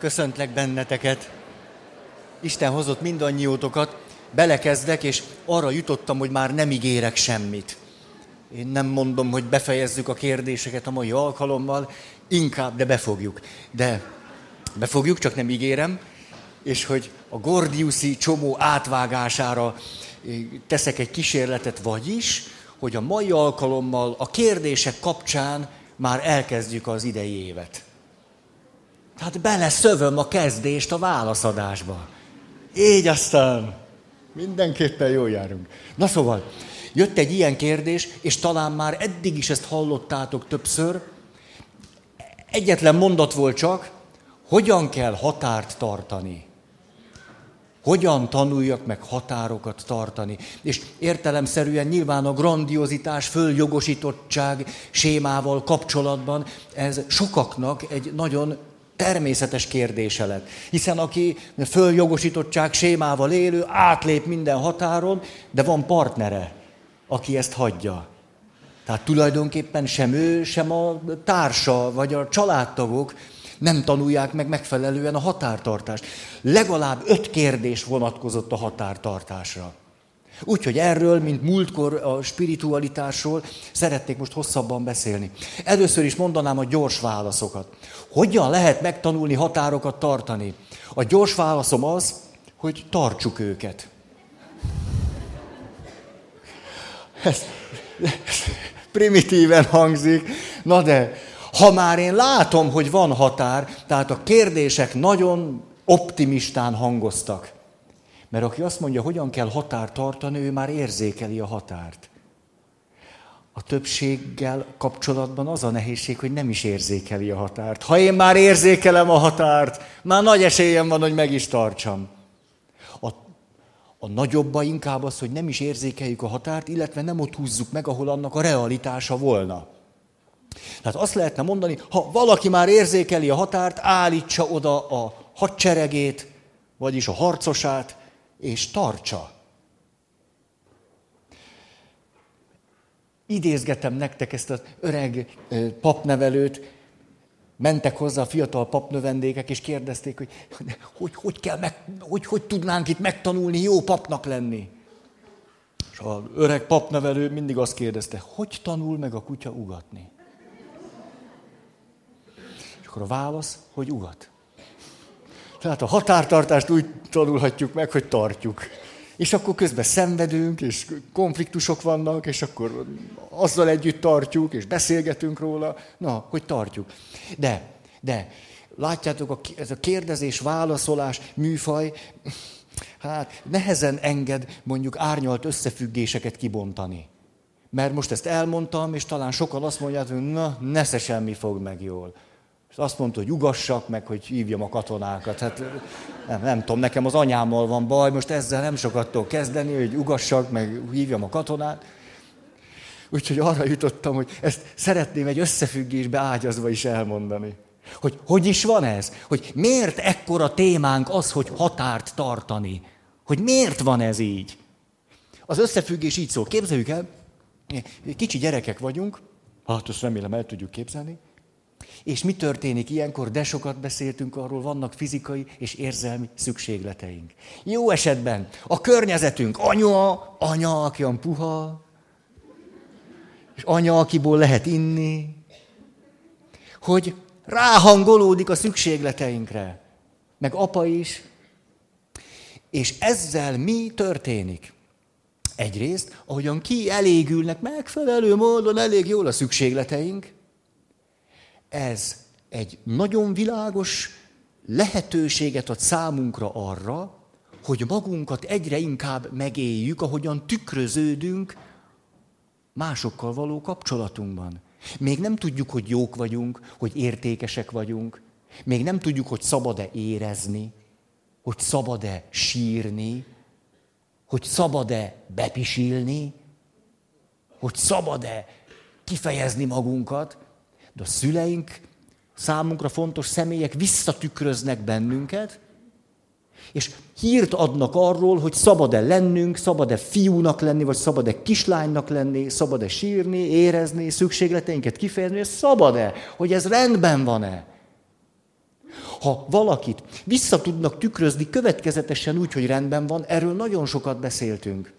Köszöntlek benneteket. Isten hozott mindannyiótokat, belekezdek, és arra jutottam, hogy már nem ígérek semmit. Én nem mondom, hogy befejezzük a kérdéseket a mai alkalommal, inkább, de befogjuk. De befogjuk, csak nem ígérem, és hogy a Gordiuszi csomó átvágására eh, teszek egy kísérletet, vagyis, hogy a mai alkalommal a kérdések kapcsán már elkezdjük az idei évet. Tehát beleszövöm a kezdést a válaszadásba. Így aztán mindenképpen jól járunk. Na szóval, jött egy ilyen kérdés, és talán már eddig is ezt hallottátok többször. Egyetlen mondat volt csak, hogyan kell határt tartani. Hogyan tanuljak meg határokat tartani? És értelemszerűen nyilván a grandiozitás, följogosítottság sémával kapcsolatban ez sokaknak egy nagyon természetes kérdése lett. Hiszen aki följogosítottság sémával élő, átlép minden határon, de van partnere, aki ezt hagyja. Tehát tulajdonképpen sem ő, sem a társa, vagy a családtagok nem tanulják meg megfelelően a határtartást. Legalább öt kérdés vonatkozott a határtartásra. Úgyhogy erről, mint múltkor a spiritualitásról szeretnék most hosszabban beszélni. Először is mondanám a gyors válaszokat. Hogyan lehet megtanulni határokat tartani? A gyors válaszom az, hogy tartsuk őket. Ez, ez primitíven hangzik, na de ha már én látom, hogy van határ, tehát a kérdések nagyon optimistán hangoztak. Mert aki azt mondja, hogyan kell határt tartani, ő már érzékeli a határt. A többséggel kapcsolatban az a nehézség, hogy nem is érzékeli a határt. Ha én már érzékelem a határt, már nagy esélyem van, hogy meg is tartsam. A, a nagyobba inkább az, hogy nem is érzékeljük a határt, illetve nem ott húzzuk meg, ahol annak a realitása volna. Tehát azt lehetne mondani, ha valaki már érzékeli a határt, állítsa oda a hadseregét, vagyis a harcosát, és tartsa. Idézgetem nektek ezt az öreg papnevelőt, mentek hozzá a fiatal papnövendékek, és kérdezték, hogy hogy, hogy, kell meg, hogy, hogy tudnánk itt megtanulni jó papnak lenni. És az öreg papnevelő mindig azt kérdezte, hogy tanul meg a kutya ugatni? És akkor a válasz, hogy ugat. Tehát a határtartást úgy tanulhatjuk meg, hogy tartjuk. És akkor közben szenvedünk, és konfliktusok vannak, és akkor azzal együtt tartjuk, és beszélgetünk róla. Na, hogy tartjuk. De, de, látjátok, ez a kérdezés-válaszolás műfaj, hát nehezen enged mondjuk árnyalt összefüggéseket kibontani. Mert most ezt elmondtam, és talán sokan azt mondják, hogy na, nesze semmi fog meg jól. És azt mondta, hogy ugassak meg, hogy hívjam a katonákat. Hát nem, nem tudom, nekem az anyámmal van baj, most ezzel nem sokat tudok kezdeni, hogy ugassak, meg hívjam a katonát. Úgyhogy arra jutottam, hogy ezt szeretném egy összefüggésbe ágyazva is elmondani. Hogy hogy is van ez? Hogy miért ekkora témánk az, hogy határt tartani? Hogy miért van ez így? Az összefüggés így szól. Képzeljük el, kicsi gyerekek vagyunk, hát azt remélem el tudjuk képzelni, és mi történik ilyenkor? De sokat beszéltünk arról, vannak fizikai és érzelmi szükségleteink. Jó esetben a környezetünk anya, anya, aki olyan puha, és anya, akiból lehet inni, hogy ráhangolódik a szükségleteinkre, meg apa is. És ezzel mi történik? Egyrészt, ahogyan ki megfelelő módon elég jól a szükségleteink, ez egy nagyon világos lehetőséget ad számunkra arra, hogy magunkat egyre inkább megéljük, ahogyan tükröződünk másokkal való kapcsolatunkban. Még nem tudjuk, hogy jók vagyunk, hogy értékesek vagyunk. Még nem tudjuk, hogy szabad-e érezni, hogy szabad-e sírni, hogy szabad-e bepisilni, hogy szabad-e kifejezni magunkat de a szüleink, számunkra fontos személyek visszatükröznek bennünket, és hírt adnak arról, hogy szabad-e lennünk, szabad-e fiúnak lenni, vagy szabad-e kislánynak lenni, szabad-e sírni, érezni, szükségleteinket kifejezni, hogy szabad-e, hogy ez rendben van-e. Ha valakit vissza tudnak tükrözni következetesen úgy, hogy rendben van, erről nagyon sokat beszéltünk.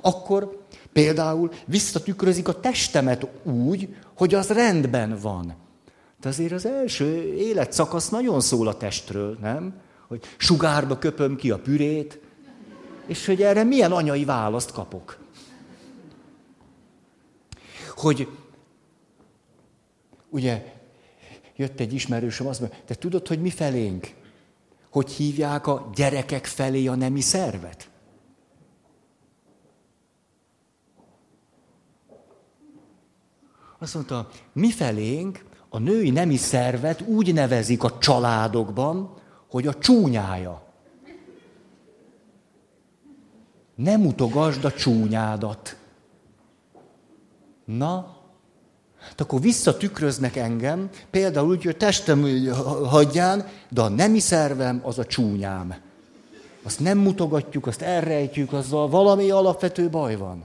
Akkor például visszatükrözik a testemet úgy, hogy az rendben van. De azért az első életszakasz nagyon szól a testről, nem? Hogy sugárba köpöm ki a pürét, és hogy erre milyen anyai választ kapok. Hogy ugye jött egy ismerősöm, azt mondja, te tudod, hogy mi felénk? Hogy hívják a gyerekek felé a nemi szervet? Azt mondta, mi felénk a női nemi szervet úgy nevezik a családokban, hogy a csúnyája. Nem mutogasd a csúnyádat. Na, Hát akkor visszatükröznek engem, például úgy, hogy a testem hagyján, de a nemi szervem az a csúnyám. Azt nem mutogatjuk, azt elrejtjük, azzal valami alapvető baj van.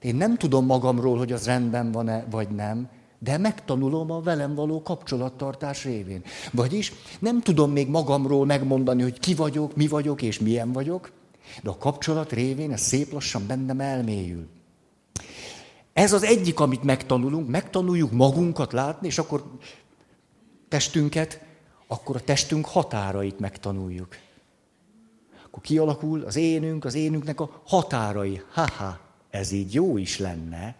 Én nem tudom magamról, hogy az rendben van-e, vagy nem, de megtanulom a velem való kapcsolattartás révén. Vagyis nem tudom még magamról megmondani, hogy ki vagyok, mi vagyok és milyen vagyok, de a kapcsolat révén ez szép lassan bennem elmélyül. Ez az egyik, amit megtanulunk, megtanuljuk magunkat látni, és akkor testünket, akkor a testünk határait megtanuljuk. Akkor kialakul az énünk, az énünknek a határai. Haha, ez így jó is lenne,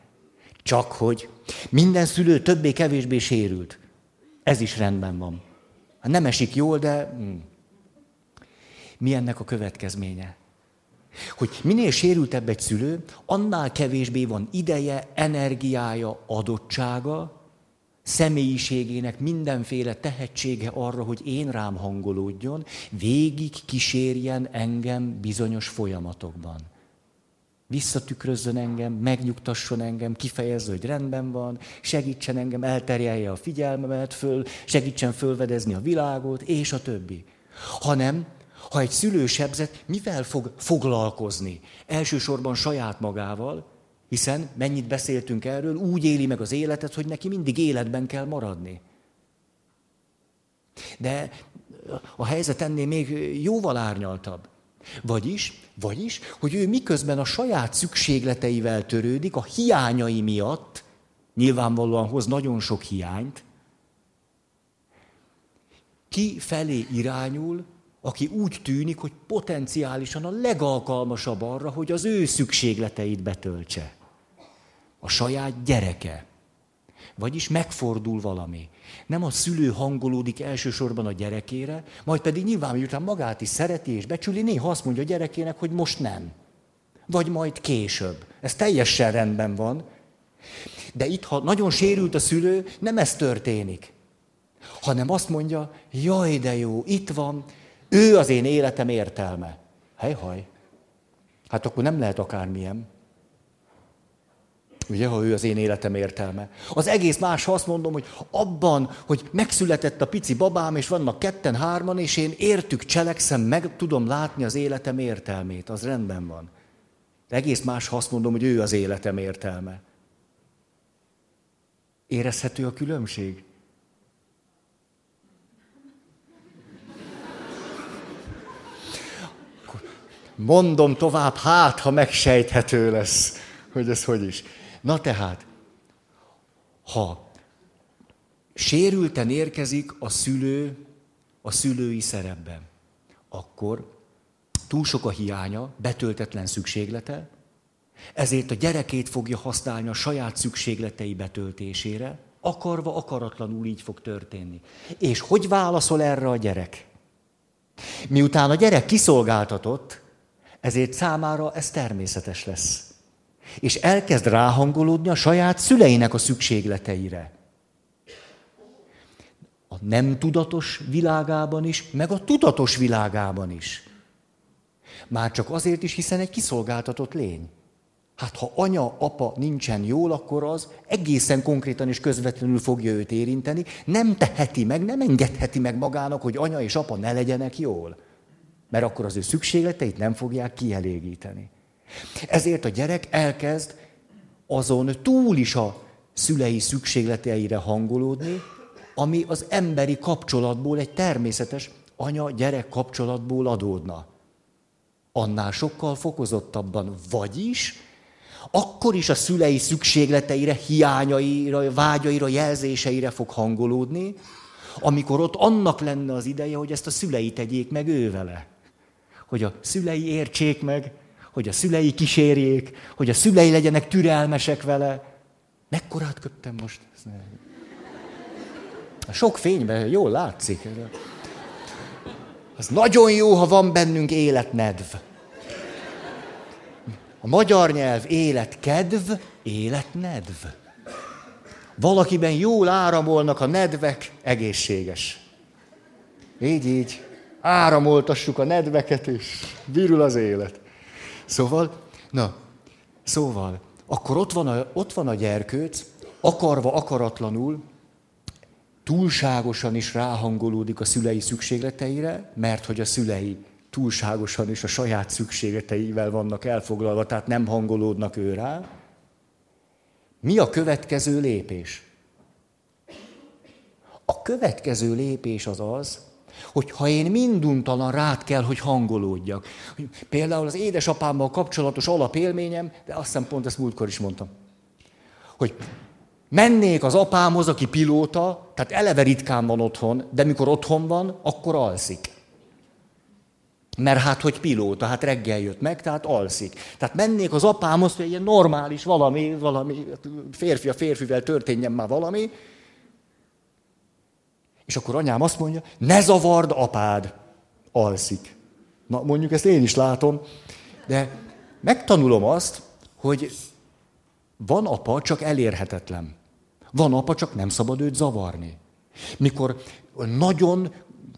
csak hogy minden szülő többé-kevésbé sérült. Ez is rendben van. Nem esik jól, de hmm. mi ennek a következménye? Hogy minél sérültebb egy szülő, annál kevésbé van ideje, energiája, adottsága, személyiségének mindenféle tehetsége arra, hogy én rám hangolódjon, végig kísérjen engem bizonyos folyamatokban. Visszatükrözzön engem, megnyugtasson engem, kifejezze, hogy rendben van, segítsen engem, elterjelje a figyelmemet föl, segítsen fölvedezni a világot, és a többi. Hanem ha egy szülő sebzett, mivel fog foglalkozni? Elsősorban saját magával, hiszen mennyit beszéltünk erről, úgy éli meg az életet, hogy neki mindig életben kell maradni. De a helyzet ennél még jóval árnyaltabb. Vagyis, vagyis, hogy ő miközben a saját szükségleteivel törődik, a hiányai miatt, nyilvánvalóan hoz nagyon sok hiányt, ki felé irányul, aki úgy tűnik, hogy potenciálisan a legalkalmasabb arra, hogy az ő szükségleteit betöltse. A saját gyereke. Vagyis megfordul valami. Nem a szülő hangolódik elsősorban a gyerekére, majd pedig nyilván, miután magát is szereti és becsüli, néha azt mondja a gyerekének, hogy most nem. Vagy majd később. Ez teljesen rendben van. De itt, ha nagyon sérült a szülő, nem ez történik. Hanem azt mondja, jaj de jó, itt van, ő az én életem értelme. Hely-haj. Hát akkor nem lehet akármilyen. Ugye, ha ő az én életem értelme. Az egész más, ha azt mondom, hogy abban, hogy megszületett a pici babám, és vannak ketten, hárman, és én értük, cselekszem, meg tudom látni az életem értelmét, az rendben van. De egész más, ha azt mondom, hogy ő az életem értelme. Érezhető a különbség? Mondom tovább, hát, ha megsejthető lesz, hogy ez hogy is. Na tehát, ha sérülten érkezik a szülő a szülői szerepben, akkor túl sok a hiánya, betöltetlen szükséglete, ezért a gyerekét fogja használni a saját szükségletei betöltésére, akarva, akaratlanul így fog történni. És hogy válaszol erre a gyerek? Miután a gyerek kiszolgáltatott, ezért számára ez természetes lesz. És elkezd ráhangolódni a saját szüleinek a szükségleteire. A nem tudatos világában is, meg a tudatos világában is. Már csak azért is, hiszen egy kiszolgáltatott lény. Hát ha anya, apa nincsen jól, akkor az egészen konkrétan és közvetlenül fogja őt érinteni. Nem teheti meg, nem engedheti meg magának, hogy anya és apa ne legyenek jól mert akkor az ő szükségleteit nem fogják kielégíteni. Ezért a gyerek elkezd azon túl is a szülei szükségleteire hangolódni, ami az emberi kapcsolatból, egy természetes anya-gyerek kapcsolatból adódna. Annál sokkal fokozottabban. Vagyis, akkor is a szülei szükségleteire, hiányaira, vágyaira, jelzéseire fog hangolódni, amikor ott annak lenne az ideje, hogy ezt a szülei tegyék meg ő vele. Hogy a szülei értsék meg, hogy a szülei kísérjék, hogy a szülei legyenek türelmesek vele. Mekkorát köptem most? Sok fényben jól látszik. Az nagyon jó, ha van bennünk életnedv. A magyar nyelv életkedv, életnedv. Valakiben jól áramolnak a nedvek, egészséges. Így, így. Áramoltassuk a nedveket, és virul az élet. Szóval, na, szóval, akkor ott van a, ott van a gyerkőc, akarva, akaratlanul, túlságosan is ráhangolódik a szülei szükségleteire, mert hogy a szülei túlságosan is a saját szükségleteivel vannak elfoglalva, tehát nem hangolódnak ő rá. Mi a következő lépés? A következő lépés az az, hogy ha én minduntalan rád kell, hogy hangolódjak. Például az édesapámmal kapcsolatos alapélményem, de azt hiszem pont ezt múltkor is mondtam, hogy mennék az apámhoz, aki pilóta, tehát eleve ritkán van otthon, de mikor otthon van, akkor alszik. Mert hát, hogy pilóta, hát reggel jött meg, tehát alszik. Tehát mennék az apámhoz, hogy egy ilyen normális valami, valami férfi a férfivel történjen már valami, és akkor anyám azt mondja, ne zavard apád, alszik. Na, mondjuk ezt én is látom, de megtanulom azt, hogy van apa, csak elérhetetlen. Van apa, csak nem szabad őt zavarni. Mikor nagyon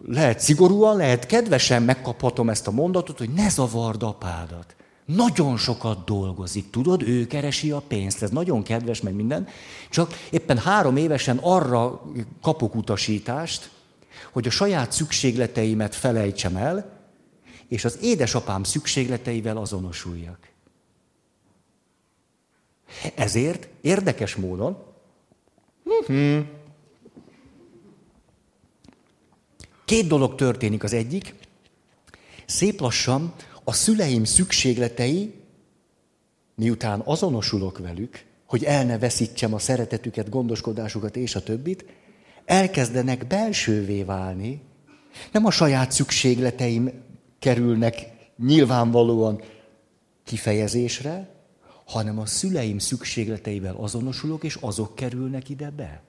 lehet szigorúan, lehet kedvesen megkaphatom ezt a mondatot, hogy ne zavard apádat. Nagyon sokat dolgozik, tudod, ő keresi a pénzt, ez nagyon kedves, meg minden. Csak éppen három évesen arra kapok utasítást, hogy a saját szükségleteimet felejtsem el, és az édesapám szükségleteivel azonosuljak. Ezért érdekes módon, két dolog történik az egyik, szép lassan a szüleim szükségletei, miután azonosulok velük, hogy el ne veszítsem a szeretetüket, gondoskodásukat és a többit, elkezdenek belsővé válni. Nem a saját szükségleteim kerülnek nyilvánvalóan kifejezésre, hanem a szüleim szükségleteivel azonosulok, és azok kerülnek ide be.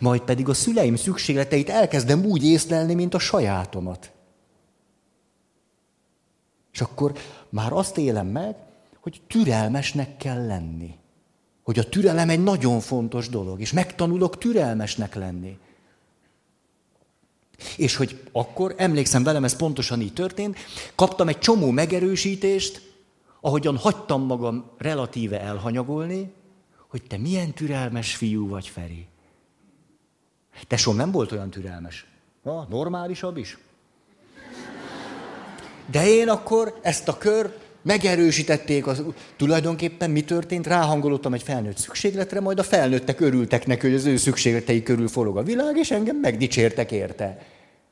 Majd pedig a szüleim szükségleteit elkezdem úgy észlelni, mint a sajátomat. És akkor már azt élem meg, hogy türelmesnek kell lenni. Hogy a türelem egy nagyon fontos dolog, és megtanulok türelmesnek lenni. És hogy akkor, emlékszem velem, ez pontosan így történt, kaptam egy csomó megerősítést, ahogyan hagytam magam relatíve elhanyagolni, hogy te milyen türelmes fiú vagy, Feri. Tesom nem volt olyan türelmes. Na, normálisabb is. De én akkor ezt a kör megerősítették, az, tulajdonképpen mi történt, ráhangolottam egy felnőtt szükségletre, majd a felnőttek örültek neki, hogy az ő szükségletei körül forog a világ, és engem megdicsértek érte.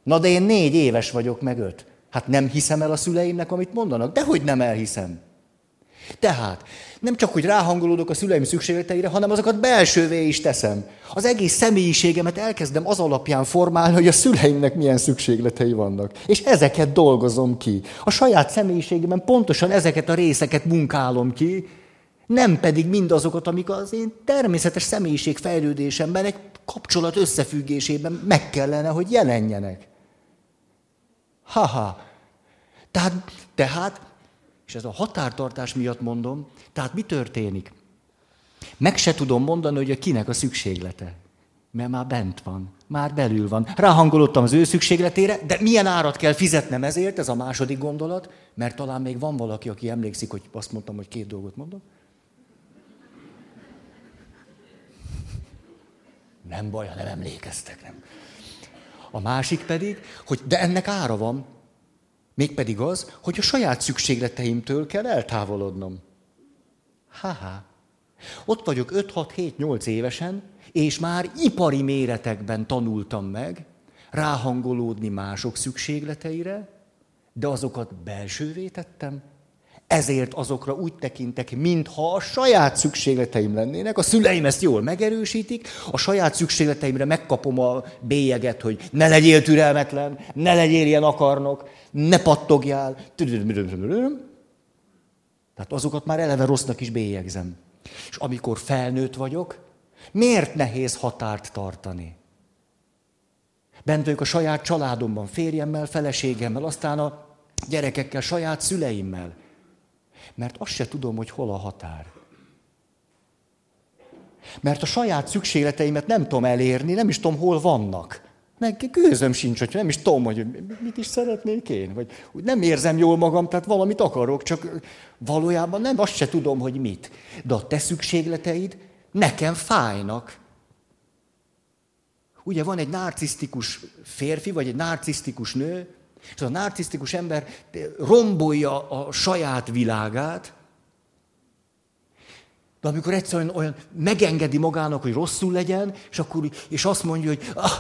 Na de én négy éves vagyok, meg öt. Hát nem hiszem el a szüleimnek, amit mondanak? Dehogy nem elhiszem. Tehát nem csak, hogy ráhangolódok a szüleim szükségleteire, hanem azokat belsővé is teszem. Az egész személyiségemet elkezdem az alapján formálni, hogy a szüleimnek milyen szükségletei vannak. És ezeket dolgozom ki. A saját személyiségemben pontosan ezeket a részeket munkálom ki, nem pedig mindazokat, amik az én természetes személyiség fejlődésemben, egy kapcsolat összefüggésében meg kellene, hogy jelenjenek. Haha. Tehát, tehát és ez a határtartás miatt mondom, tehát mi történik? Meg se tudom mondani, hogy a kinek a szükséglete. Mert már bent van, már belül van. Ráhangolottam az ő szükségletére, de milyen árat kell fizetnem ezért, ez a második gondolat, mert talán még van valaki, aki emlékszik, hogy azt mondtam, hogy két dolgot mondom. Nem baj, ha nem emlékeztek, nem. A másik pedig, hogy de ennek ára van, Mégpedig az, hogy a saját szükségleteimtől kell eltávolodnom. Ha-ha. Ott vagyok 5-6-7-8 évesen, És már ipari méretekben tanultam meg ráhangolódni mások szükségleteire, de azokat belsővé tettem, ezért azokra úgy tekintek, mintha a saját szükségleteim lennének, a szüleim ezt jól megerősítik, a saját szükségleteimre megkapom a bélyeget, hogy ne legyél türelmetlen, ne legyél ilyen akarnok, ne pattogjál. Tehát azokat már eleve rossznak is bélyegzem. És amikor felnőtt vagyok, miért nehéz határt tartani? Bent vagyok a saját családomban, férjemmel, feleségemmel, aztán a gyerekekkel, saját szüleimmel. Mert azt se tudom, hogy hol a határ. Mert a saját szükségleteimet nem tudom elérni, nem is tudom, hol vannak. Meg gőzöm sincs, hogy nem is tudom, hogy mit is szeretnék én. Vagy úgy nem érzem jól magam, tehát valamit akarok, csak valójában nem, azt se tudom, hogy mit. De a te szükségleteid nekem fájnak. Ugye van egy narcisztikus férfi, vagy egy narcisztikus nő, és a narcisztikus ember rombolja a saját világát, de amikor egyszerűen olyan megengedi magának, hogy rosszul legyen, és akkor és azt mondja, hogy, ah,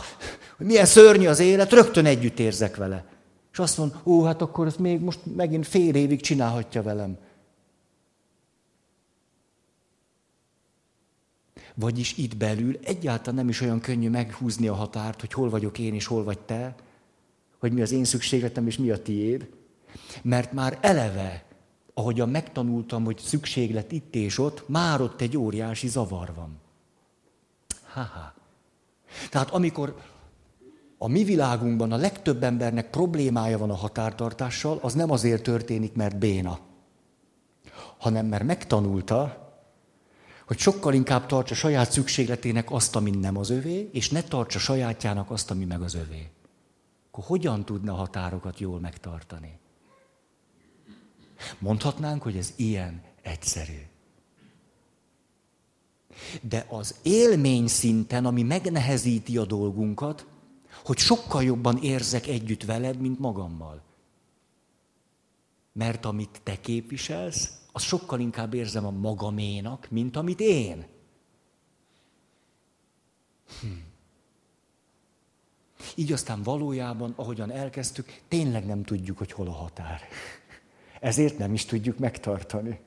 hogy milyen szörnyű az élet, rögtön együtt érzek vele. És azt mondja, ó, hát akkor ezt még most megint fél évig csinálhatja velem. Vagyis itt belül egyáltalán nem is olyan könnyű meghúzni a határt, hogy hol vagyok én és hol vagy te, hogy mi az én szükségletem és mi a tiéd. Mert már eleve, ahogyan megtanultam, hogy szükséglet itt és ott, már ott egy óriási zavar van. Ha-ha. Tehát amikor a mi világunkban a legtöbb embernek problémája van a határtartással, az nem azért történik, mert béna, hanem mert megtanulta, hogy sokkal inkább tartsa saját szükségletének azt, ami nem az övé, és ne tartsa sajátjának azt, ami meg az övé. Akkor hogyan tudna határokat jól megtartani? Mondhatnánk, hogy ez ilyen egyszerű. De az élmény szinten, ami megnehezíti a dolgunkat, hogy sokkal jobban érzek együtt veled, mint magammal. Mert amit te képviselsz, az sokkal inkább érzem a magaménak, mint amit én. Hm. Így aztán valójában, ahogyan elkezdtük, tényleg nem tudjuk, hogy hol a határ. Ezért nem is tudjuk megtartani.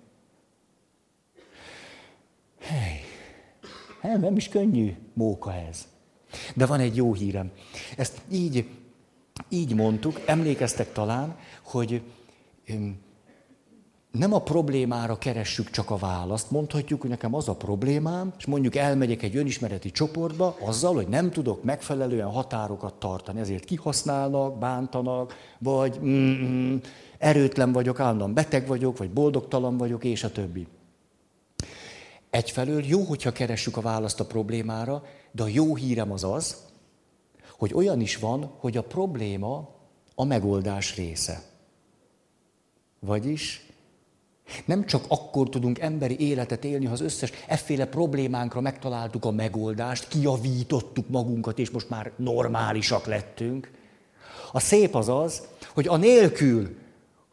Hey. Nem, nem is könnyű móka ez. De van egy jó hírem. Ezt így, így mondtuk, emlékeztek talán, hogy nem a problémára keressük csak a választ. Mondhatjuk, hogy nekem az a problémám, és mondjuk elmegyek egy önismereti csoportba azzal, hogy nem tudok megfelelően határokat tartani. Ezért kihasználnak, bántanak, vagy mm, erőtlen vagyok, állandóan beteg vagyok, vagy boldogtalan vagyok, és a többi. Egyfelől jó, hogyha keressük a választ a problémára, de a jó hírem az az, hogy olyan is van, hogy a probléma a megoldás része. Vagyis nem csak akkor tudunk emberi életet élni, ha az összes efféle problémánkra megtaláltuk a megoldást, kijavítottuk magunkat, és most már normálisak lettünk. A szép az az, hogy a nélkül,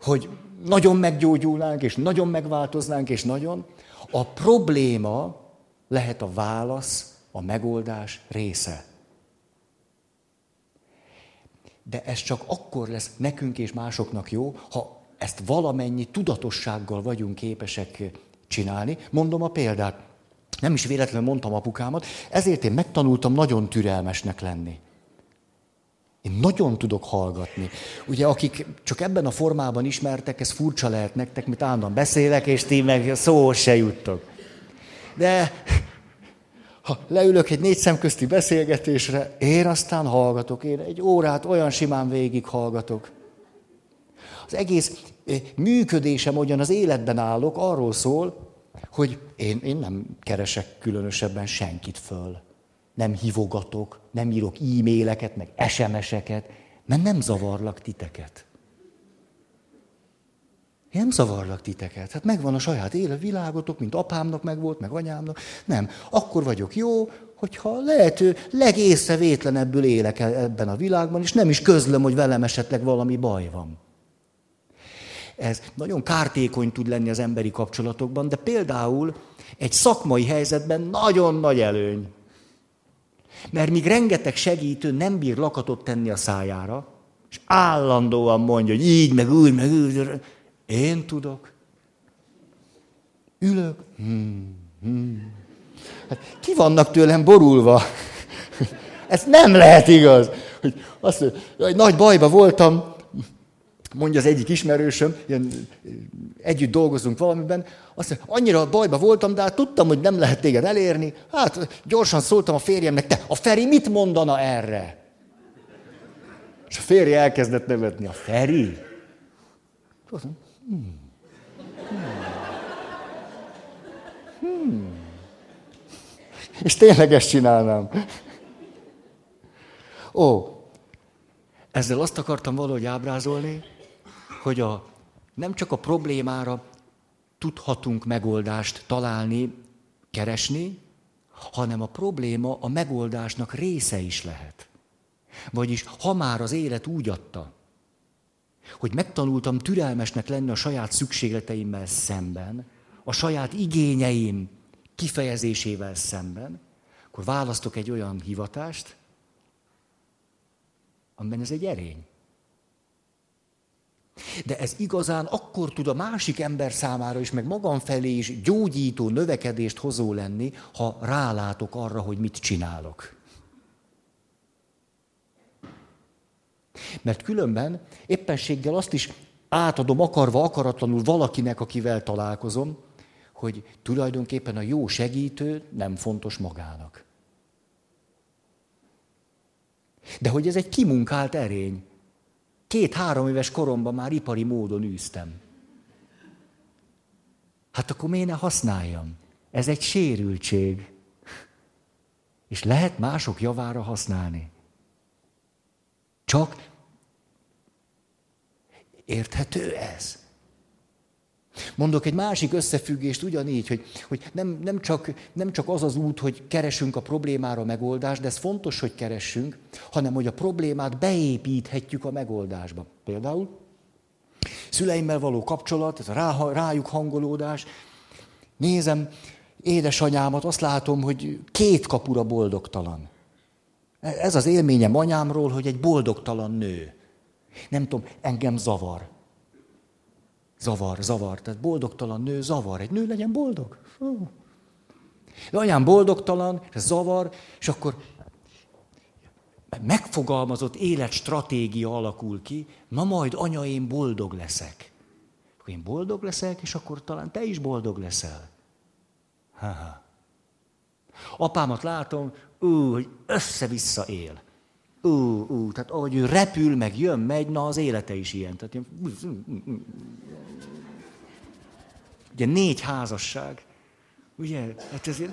hogy nagyon meggyógyulnánk, és nagyon megváltoznánk, és nagyon, a probléma lehet a válasz, a megoldás része. De ez csak akkor lesz nekünk és másoknak jó, ha ezt valamennyi tudatossággal vagyunk képesek csinálni. Mondom a példát. Nem is véletlenül mondtam apukámat, ezért én megtanultam nagyon türelmesnek lenni. Én nagyon tudok hallgatni. Ugye, akik csak ebben a formában ismertek, ez furcsa lehet nektek, mint állandóan beszélek, és ti meg szó se juttok. De ha leülök egy négy szemközti beszélgetésre, én aztán hallgatok. Én egy órát olyan simán végig hallgatok. Az egész működésem, ugyan az életben állok, arról szól, hogy én, én nem keresek különösebben senkit föl. Nem hívogatok, nem írok e-maileket, meg SMS-eket, mert nem zavarlak titeket. Én nem zavarlak titeket. Hát megvan a saját életvilágotok, mint apámnak megvolt, meg anyámnak. Nem. Akkor vagyok jó, hogyha lehető legészrevétlenebbül élek e- ebben a világban, és nem is közlöm, hogy velem esetleg valami baj van. Ez nagyon kártékony tud lenni az emberi kapcsolatokban, de például egy szakmai helyzetben nagyon nagy előny. Mert míg rengeteg segítő nem bír lakatot tenni a szájára, és állandóan mondja, hogy így, meg úgy, meg úgy, én tudok. Ülök. Hmm, hmm. Hát ki vannak tőlem borulva? Ez nem lehet igaz. Hogy azt mondja, hogy nagy bajba voltam, mondja az egyik ismerősöm, ilyen, együtt dolgozunk valamiben, azt mondja, annyira bajba voltam, de hát tudtam, hogy nem lehet téged elérni. Hát gyorsan szóltam a férjemnek, te, a Feri mit mondana erre? És a férje elkezdett nevetni. A Feri? Hmm. Hmm. Hmm. És tényleg ezt csinálnám. Ó, ezzel azt akartam valahogy ábrázolni, hogy a, nem csak a problémára tudhatunk megoldást találni, keresni, hanem a probléma a megoldásnak része is lehet. Vagyis, ha már az élet úgy adta, hogy megtanultam türelmesnek lenni a saját szükségleteimmel szemben, a saját igényeim kifejezésével szemben, akkor választok egy olyan hivatást, amiben ez egy erény. De ez igazán akkor tud a másik ember számára is, meg magam felé is gyógyító, növekedést hozó lenni, ha rálátok arra, hogy mit csinálok. Mert különben éppenséggel azt is átadom akarva, akaratlanul valakinek, akivel találkozom, hogy tulajdonképpen a jó segítő nem fontos magának. De hogy ez egy kimunkált erény. Két-három éves koromban már ipari módon űztem. Hát akkor miért ne használjam? Ez egy sérültség. És lehet mások javára használni. Csak érthető ez? Mondok egy másik összefüggést ugyanígy, hogy, hogy nem, nem, csak, nem csak az az út, hogy keresünk a problémára megoldást, de ez fontos, hogy keressünk, hanem hogy a problémát beépíthetjük a megoldásba. Például szüleimmel való kapcsolat, ez a rá, rájuk hangolódás. Nézem édesanyámat, azt látom, hogy két kapura boldogtalan. Ez az élményem anyámról, hogy egy boldogtalan nő. Nem tudom, engem zavar. Zavar, zavar. Tehát boldogtalan nő zavar. Egy nő legyen boldog. Fú. Anyám boldogtalan, zavar, és akkor megfogalmazott életstratégia alakul ki, na majd anya, én boldog leszek. Akkor én boldog leszek, és akkor talán te is boldog leszel. Ha-ha. Apámat látom, ú, hogy össze-vissza él. Ú, ú, tehát ahogy ő repül, meg jön, megy, na az élete is ilyen. Tehát ilyen... Ugye négy házasság. Ugye? Hát ez...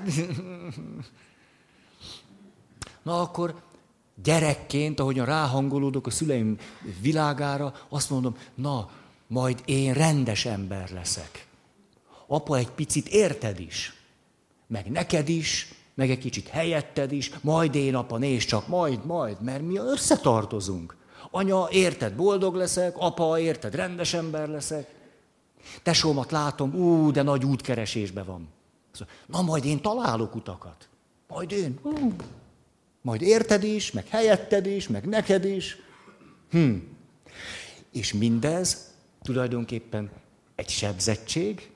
Na akkor gyerekként, ahogyan ráhangolódok a szüleim világára, azt mondom, na, majd én rendes ember leszek. Apa egy picit érted is, meg neked is, meg egy kicsit helyetted is, majd én, apa, nézd csak, majd, majd, mert mi összetartozunk. Anya, érted, boldog leszek, apa, érted, rendes ember leszek. Tesómat látom, ú, de nagy útkeresésbe van. Na, majd én találok utakat. Majd én. Ú. Majd érted is, meg helyetted is, meg neked is. Hm. És mindez tulajdonképpen egy sebzettség,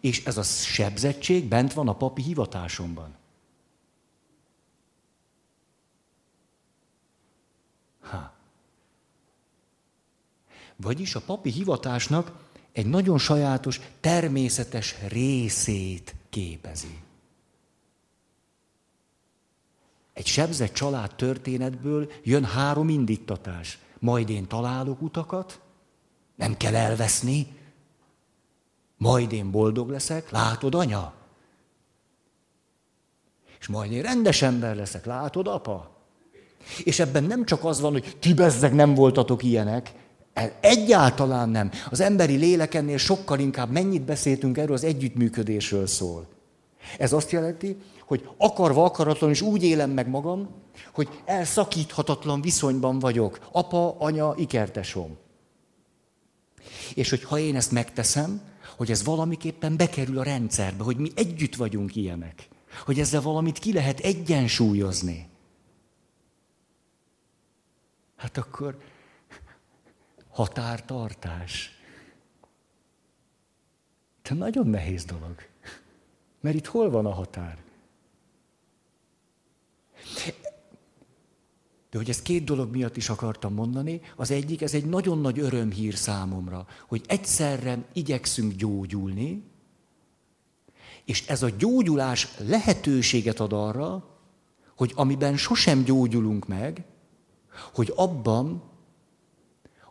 és ez a sebzettség bent van a papi hivatásomban. Vagyis a papi hivatásnak egy nagyon sajátos, természetes részét képezi. Egy sebzett család történetből jön három indítatás. Majd én találok utakat, nem kell elveszni, majd én boldog leszek, látod, anya? És majd én rendes ember leszek, látod, apa? És ebben nem csak az van, hogy ti bezzeg nem voltatok ilyenek, egyáltalán nem. Az emberi lélek ennél sokkal inkább mennyit beszéltünk erről az együttműködésről szól. Ez azt jelenti, hogy akarva akaratlan is úgy élem meg magam, hogy elszakíthatatlan viszonyban vagyok. Apa, anya, ikertesom. És hogy ha én ezt megteszem, hogy ez valamiképpen bekerül a rendszerbe, hogy mi együtt vagyunk ilyenek. Hogy ezzel valamit ki lehet egyensúlyozni. Hát akkor határtartás. De nagyon nehéz dolog. Mert itt hol van a határ? De hogy ezt két dolog miatt is akartam mondani, az egyik, ez egy nagyon nagy örömhír számomra, hogy egyszerre igyekszünk gyógyulni, és ez a gyógyulás lehetőséget ad arra, hogy amiben sosem gyógyulunk meg, hogy abban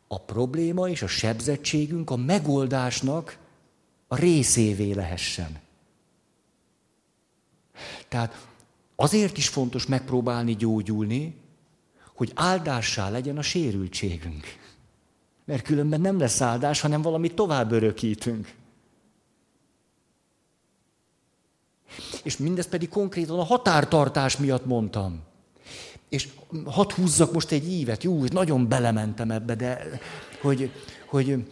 a probléma és a sebzettségünk a megoldásnak a részévé lehessen. Tehát azért is fontos megpróbálni gyógyulni, hogy áldássá legyen a sérültségünk. Mert különben nem lesz áldás, hanem valami tovább örökítünk. És mindezt pedig konkrétan a határtartás miatt mondtam. És hadd húzzak most egy ívet, jó, nagyon belementem ebbe, de hogy, hogy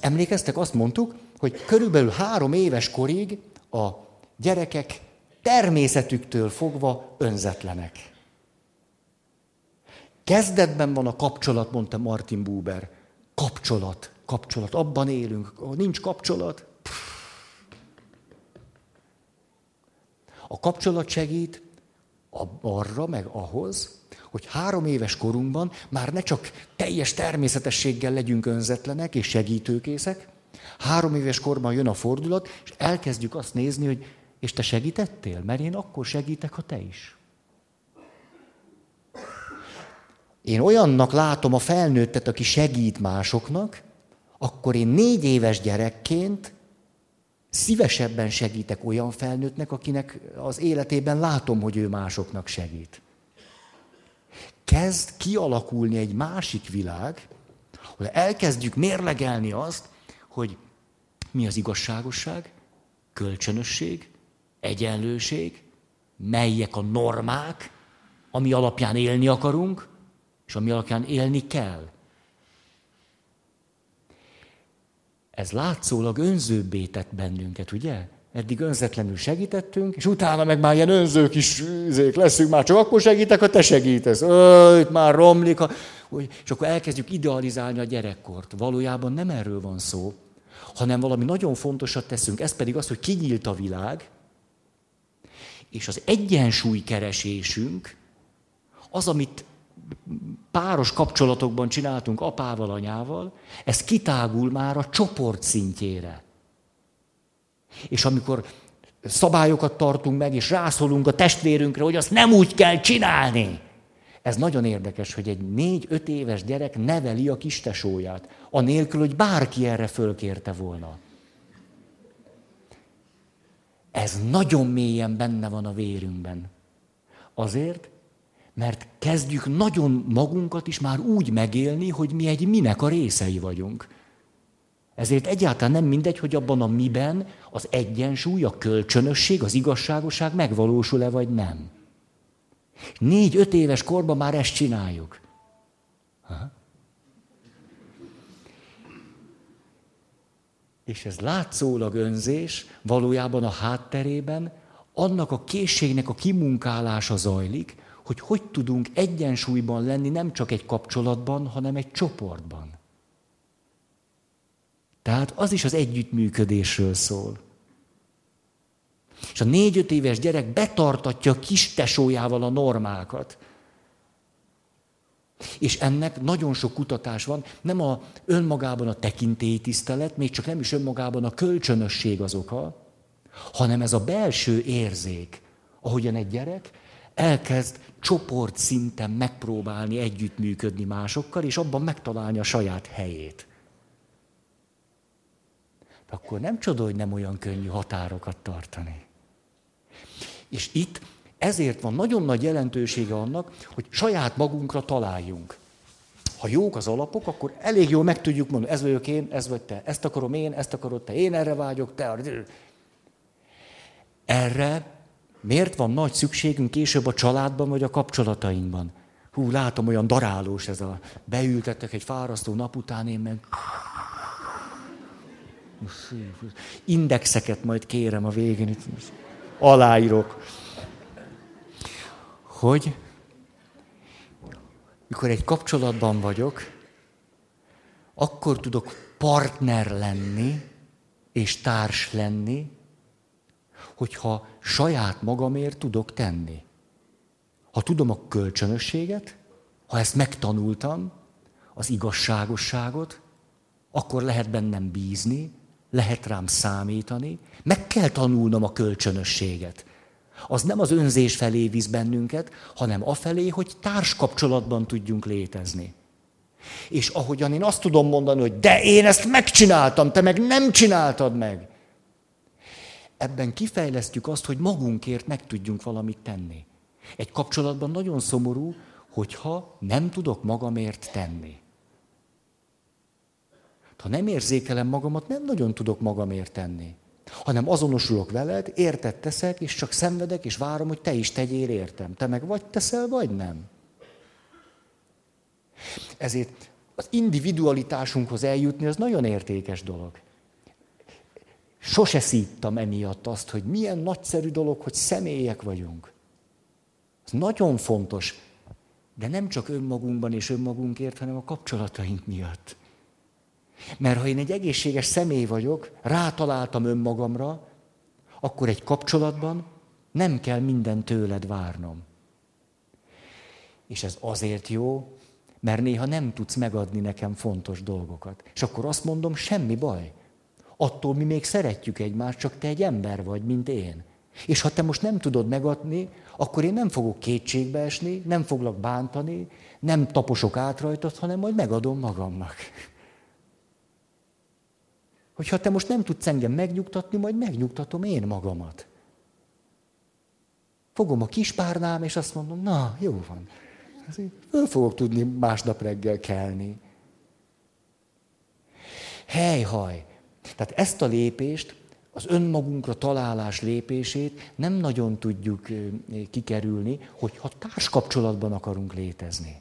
emlékeztek, azt mondtuk, hogy körülbelül három éves korig a gyerekek természetüktől fogva önzetlenek. Kezdetben van a kapcsolat, mondta Martin Buber. Kapcsolat, kapcsolat, abban élünk. Ha nincs kapcsolat, a kapcsolat segít arra, meg ahhoz, hogy három éves korunkban már ne csak teljes természetességgel legyünk önzetlenek és segítőkészek, három éves korban jön a fordulat, és elkezdjük azt nézni, hogy és te segítettél? Mert én akkor segítek, ha te is. Én olyannak látom a felnőttet, aki segít másoknak, akkor én négy éves gyerekként szívesebben segítek olyan felnőttnek, akinek az életében látom, hogy ő másoknak segít. Kezd kialakulni egy másik világ, hogy elkezdjük mérlegelni azt, hogy mi az igazságosság, kölcsönösség, egyenlőség, melyek a normák, ami alapján élni akarunk, és ami alapján élni kell. Ez látszólag önzőbbé tett bennünket, ugye? Eddig önzetlenül segítettünk, és utána meg már ilyen önzők is zék leszünk, már csak akkor segítek, ha te segítesz. Ö, itt már romlik. A... És akkor elkezdjük idealizálni a gyerekkort. Valójában nem erről van szó, hanem valami nagyon fontosat teszünk. Ez pedig az, hogy kinyílt a világ, és az egyensúly keresésünk, az, amit páros kapcsolatokban csináltunk apával, anyával, ez kitágul már a csoport szintjére. És amikor szabályokat tartunk meg, és rászólunk a testvérünkre, hogy azt nem úgy kell csinálni. Ez nagyon érdekes, hogy egy négy-öt éves gyerek neveli a kistesóját, anélkül, hogy bárki erre fölkérte volna. Ez nagyon mélyen benne van a vérünkben. Azért, mert kezdjük nagyon magunkat is már úgy megélni, hogy mi egy minek a részei vagyunk. Ezért egyáltalán nem mindegy, hogy abban a miben az egyensúly, a kölcsönösség, az igazságosság megvalósul-e vagy nem. Négy-öt éves korban már ezt csináljuk. Aha. És ez látszólag önzés, valójában a hátterében annak a készségnek a kimunkálása zajlik, hogy hogy tudunk egyensúlyban lenni nem csak egy kapcsolatban, hanem egy csoportban. Tehát az is az együttműködésről szól. És a négy-öt éves gyerek betartatja a kis tesójával a normákat. És ennek nagyon sok kutatás van, nem a önmagában a tisztelet, még csak nem is önmagában a kölcsönösség az oka, hanem ez a belső érzék, ahogyan egy gyerek elkezd csoport szinten megpróbálni együttműködni másokkal, és abban megtalálni a saját helyét. Akkor nem csoda, hogy nem olyan könnyű határokat tartani. És itt ezért van nagyon nagy jelentősége annak, hogy saját magunkra találjunk. Ha jók az alapok, akkor elég jól meg tudjuk mondani, ez vagyok én, ez vagy te, ezt akarom én, ezt akarod te, én erre vágyok, te. Erre Miért van nagy szükségünk később a családban vagy a kapcsolatainkban? Hú, látom, olyan darálós ez a beültettek egy fárasztó nap után, én meg... Indexeket majd kérem a végén. aláírok. Hogy mikor egy kapcsolatban vagyok, akkor tudok partner lenni és társ lenni, hogyha saját magamért tudok tenni. Ha tudom a kölcsönösséget, ha ezt megtanultam, az igazságosságot, akkor lehet bennem bízni, lehet rám számítani, meg kell tanulnom a kölcsönösséget. Az nem az önzés felé visz bennünket, hanem afelé, hogy társkapcsolatban tudjunk létezni. És ahogyan én azt tudom mondani, hogy de én ezt megcsináltam, te meg nem csináltad meg. Ebben kifejlesztjük azt, hogy magunkért meg tudjunk valamit tenni. Egy kapcsolatban nagyon szomorú, hogyha nem tudok magamért tenni. Ha nem érzékelem magamat, nem nagyon tudok magamért tenni. Hanem azonosulok veled, értet teszek, és csak szenvedek, és várom, hogy te is tegyél értem. Te meg vagy teszel, vagy nem. Ezért az individualitásunkhoz eljutni, az nagyon értékes dolog. Sose szíttam emiatt azt, hogy milyen nagyszerű dolog, hogy személyek vagyunk. Ez nagyon fontos, de nem csak önmagunkban és önmagunkért, hanem a kapcsolataink miatt. Mert ha én egy egészséges személy vagyok, rátaláltam önmagamra, akkor egy kapcsolatban nem kell minden tőled várnom. És ez azért jó, mert néha nem tudsz megadni nekem fontos dolgokat. És akkor azt mondom, semmi baj. Attól mi még szeretjük egymást, csak te egy ember vagy, mint én. És ha te most nem tudod megadni, akkor én nem fogok kétségbe esni, nem foglak bántani, nem taposok át rajtad, hanem majd megadom magamnak. Hogyha te most nem tudsz engem megnyugtatni, majd megnyugtatom én magamat. Fogom a kispárnám, és azt mondom, na, jó van. Föl fogok tudni másnap reggel kelni. Helyhaj. Tehát ezt a lépést, az önmagunkra találás lépését nem nagyon tudjuk kikerülni, hogyha társkapcsolatban akarunk létezni.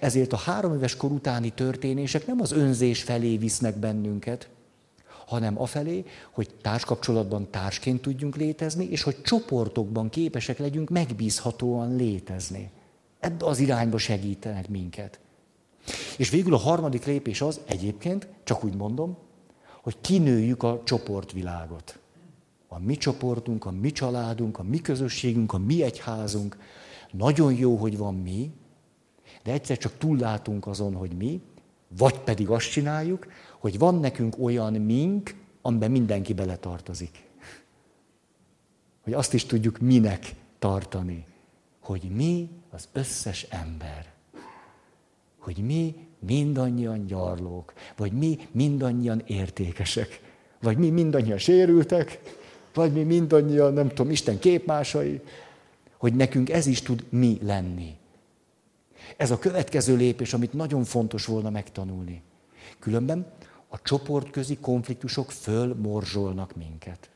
Ezért a három éves kor utáni történések nem az önzés felé visznek bennünket, hanem afelé, hogy társkapcsolatban társként tudjunk létezni, és hogy csoportokban képesek legyünk megbízhatóan létezni. Ebbe az irányba segítenek minket. És végül a harmadik lépés az, egyébként, csak úgy mondom, hogy kinőjük a csoportvilágot. A mi csoportunk, a mi családunk, a mi közösségünk, a mi egyházunk. Nagyon jó, hogy van mi, de egyszer csak túllátunk azon, hogy mi, vagy pedig azt csináljuk, hogy van nekünk olyan mink, amiben mindenki beletartozik. Hogy azt is tudjuk minek tartani. Hogy mi az összes ember. Hogy mi mindannyian gyarlók, vagy mi mindannyian értékesek, vagy mi mindannyian sérültek, vagy mi mindannyian, nem tudom, Isten képmásai, hogy nekünk ez is tud mi lenni. Ez a következő lépés, amit nagyon fontos volna megtanulni. Különben a csoportközi konfliktusok fölmorzsolnak minket.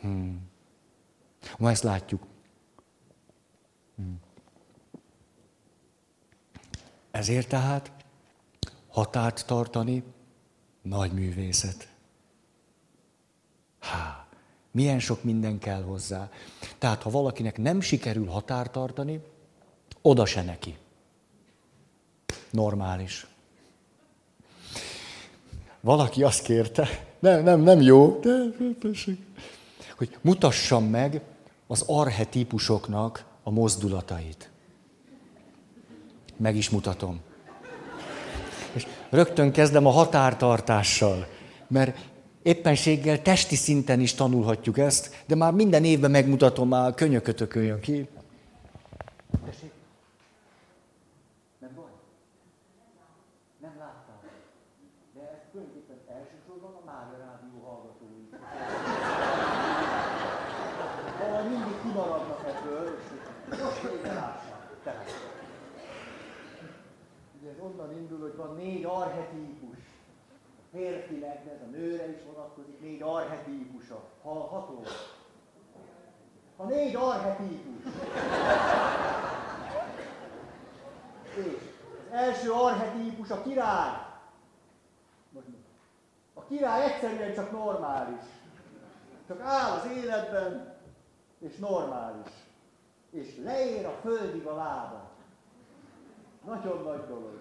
Hmm. Ma ezt látjuk. Hmm. Ezért tehát határt tartani nagy művészet. Há, milyen sok minden kell hozzá. Tehát, ha valakinek nem sikerül határt tartani, oda se neki. Normális. Valaki azt kérte, nem, nem, nem jó, de hogy mutassam meg az arhetípusoknak a mozdulatait. Meg is mutatom. És rögtön kezdem a határtartással, mert éppenséggel testi szinten is tanulhatjuk ezt, de már minden évben megmutatom, már könyökötökön jön ki. Tessék? van négy arhetípus. Férfinek, de ez a nőre is vonatkozik, négy arhetípusa. Hallható? A négy arhetípus. És az első arhetípus a király. A király egyszerűen csak normális. Csak áll az életben, és normális. És leér a földig a lába. Nagyon nagy dolog.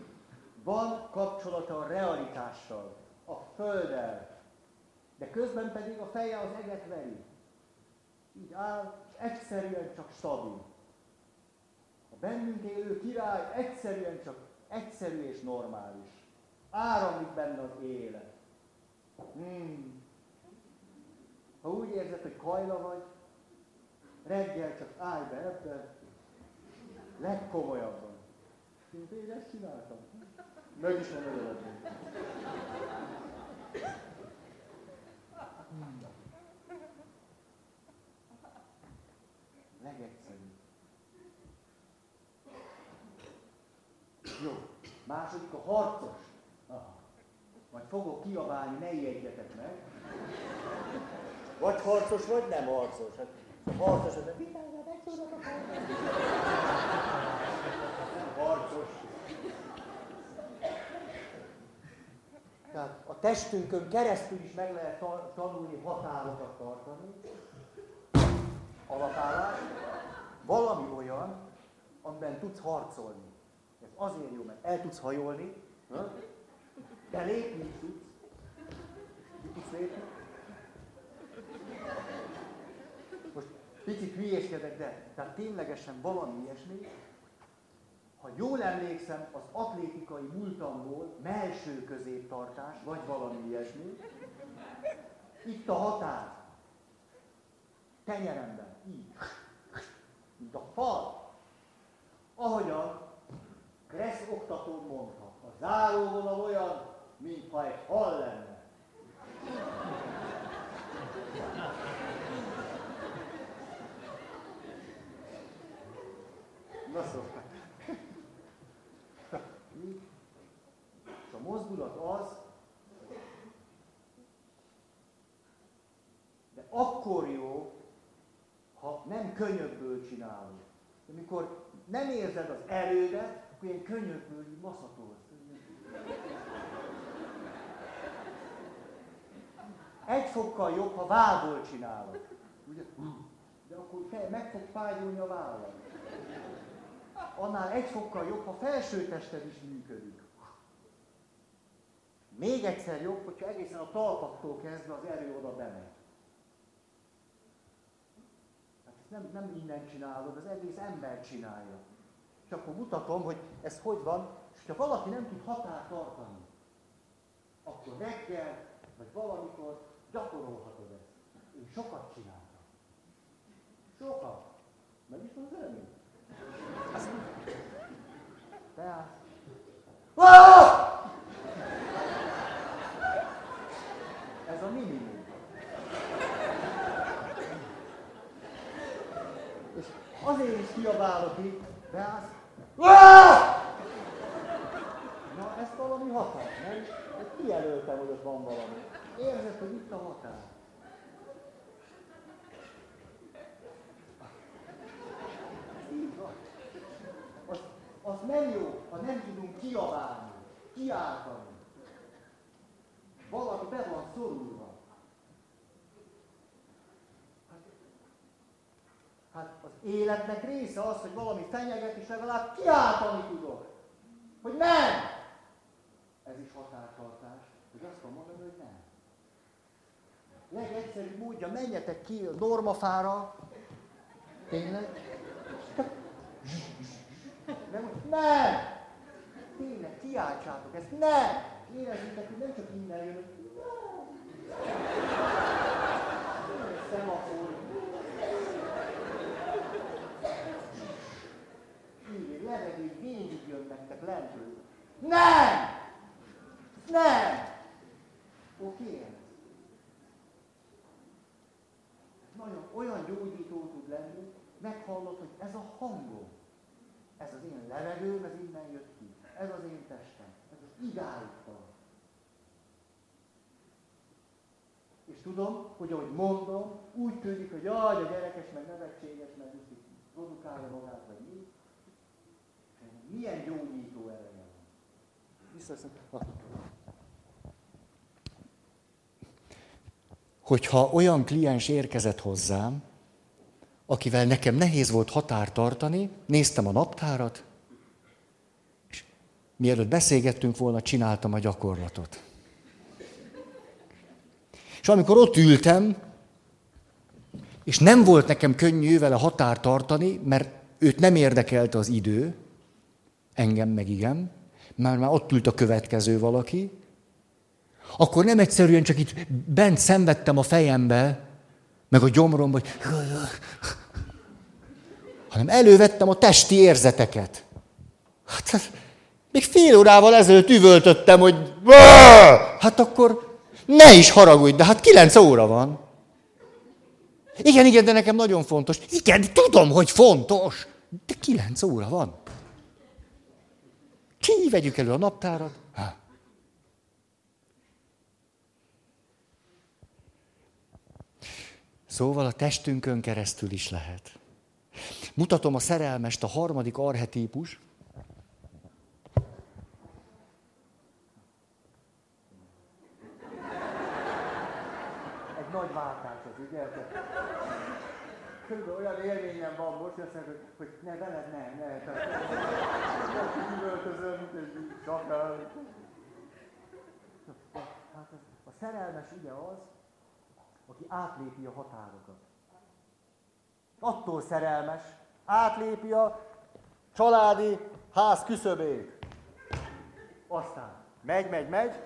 Van kapcsolata a realitással, a földdel, de közben pedig a feje az eget veri. Így áll, egyszerűen csak stabil. A bennünk élő király egyszerűen csak egyszerű és normális. Áramlik benne az élet. Hmm. Ha úgy érzed, hogy kajla vagy, reggel csak állj be ebben, legkomolyabban. Én ezt csináltam. Meg is van örülhetünk. Legegyszerűbb. Jó. Második a harcos. Aha. Majd fogok kiabálni, ne ijedjetek meg. Vagy harcos, vagy nem harcos. Hát harcos, az a vitára megszólok a harcos. Tehát a testünkön keresztül is meg lehet tanulni határokat tartani. Alapállás. Valami olyan, amiben tudsz harcolni. Azért jó, mert el tudsz hajolni, de lépni tudsz. Ki tudsz lépni? Most picit hülyéskedek, de tehát ténylegesen valami ilyesmi, ha jól emlékszem, az atlétikai múltamból melső középtartás, vagy valami ilyesmi, itt a határ, tenyeremben, így, mint a fal. Ahogyan Kressz oktató mondta, a záróvonal olyan, mintha egy hal lenne. Na szóval. A mozdulat az, de akkor jó, ha nem könyökből csinálod. Amikor nem érzed az erődet, akkor ilyen könyökből így. Egy fokkal jobb, ha vállból csinálod. Ugye? De akkor meg fog fájulni a vállal annál egy fokkal jobb, ha felsőtested is működik. Még egyszer jobb, hogyha egészen a talpaktól kezdve az erő oda bemegy. Hát ezt nem, nem innen csinálod, az egész ember csinálja. És akkor mutatom, hogy ez hogy van, és ha valaki nem tud határt tartani, akkor reggel, vagy valamikor gyakorolhatod ezt. Én sokat csináltam. Sokat. Meg is van az eredmény. Tehát... Ez a minimum. És azért is kiabálok itt, beállsz. Na, ez valami határ, nem? Kijelöltem, hogy ott van valami. Érzed, hogy itt a határ. az nem jó, ha nem tudunk kiabálni, kiáltani. Valami be van szorulva. Hát, hát az életnek része az, hogy valami fenyeget, és legalább kiáltani tudok. Hogy nem! Ez is határtartás. Hogy azt mondom mondani, hogy nem. Legegyszerűbb módja, menjetek ki a normafára, tényleg, nem, nem! Tényleg, kiáltsátok ezt, nem! Érezzétek, hogy nem csak innen jön, hogy Szemafor. Így, levegő, végig lentről. Nem! Nem! Oké? Nagyon olyan gyógyító tud lenni, meghallod, hogy ez a hangom. Ez az én levegőm, ez innen jött ki. Ez az én testem. Ez az igáig És tudom, hogy ahogy mondom, úgy tűnik, hogy jaj, a gyerekes, meg nevetséges, meg produkálja magát, vagy mi. Milyen gyógyító ereje van. Visszaszem. Hogyha olyan kliens érkezett hozzám, akivel nekem nehéz volt határ tartani, néztem a naptárat, és mielőtt beszélgettünk volna, csináltam a gyakorlatot. És amikor ott ültem, és nem volt nekem könnyű vele határ tartani, mert őt nem érdekelte az idő, engem meg igen, már már ott ült a következő valaki, akkor nem egyszerűen csak itt bent szenvedtem a fejembe, meg a gyomromba, hogy hanem elővettem a testi érzeteket. Hát, még fél órával ezelőtt üvöltöttem, hogy hát akkor ne is haragudj, de hát kilenc óra van. Igen, igen, de nekem nagyon fontos. Igen, tudom, hogy fontos, de kilenc óra van. Ki vegyük elő a naptárat? Ha. Szóval a testünkön keresztül is lehet. Mutatom a szerelmest, a harmadik arhetípus. Egy nagy váltás az, ugye? Körülbelül olyan élményem van most, hogy, ne, veled ne, ne. Tehát, Hát a szerelmes ugye az, aki átlépi a határokat. Attól szerelmes, átlépi a családi ház küszöbét. Aztán megy, megy, megy,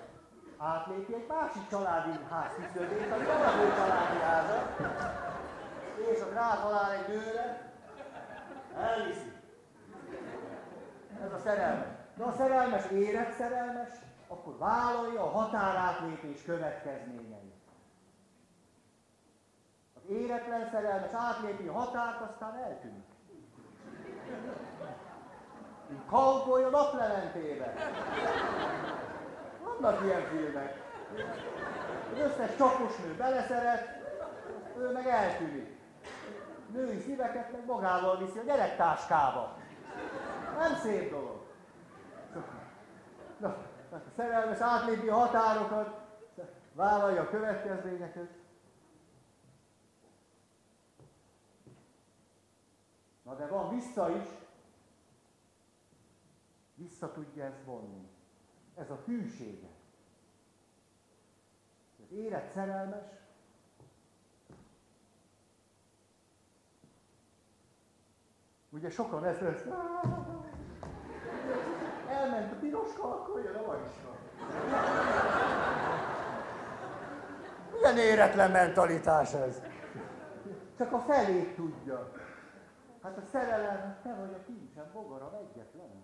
átlépi egy másik családi ház küszöbét, az ő családi háza, és ott rátalál egy nőre, elviszi. Ez a szerelmes. De a szerelmes érett szerelmes, akkor vállalja a határátlépés következményeit. Az éretlen szerelmes átlépi a határt, aztán eltűnik. Kauboly a naplementébe. Vannak ilyen filmek. Az összes csapos nő beleszeret, ő meg eltűnik. Női szíveket meg magával viszi a gyerektáskába. Nem szép dolog. Na, a szerelmes átlépi a határokat, vállalja a következményeket. Na de van vissza is, vissza tudja ezt vonni. Ez a hűsége. Az érett szerelmes, Ugye sokan ezt, ezt elment a piroska, akkor jön a variska. Milyen éretlen mentalitás ez? Csak a felét tudja. Hát a szerelem, te vagy a kincsen, bogaram, egyetlenem.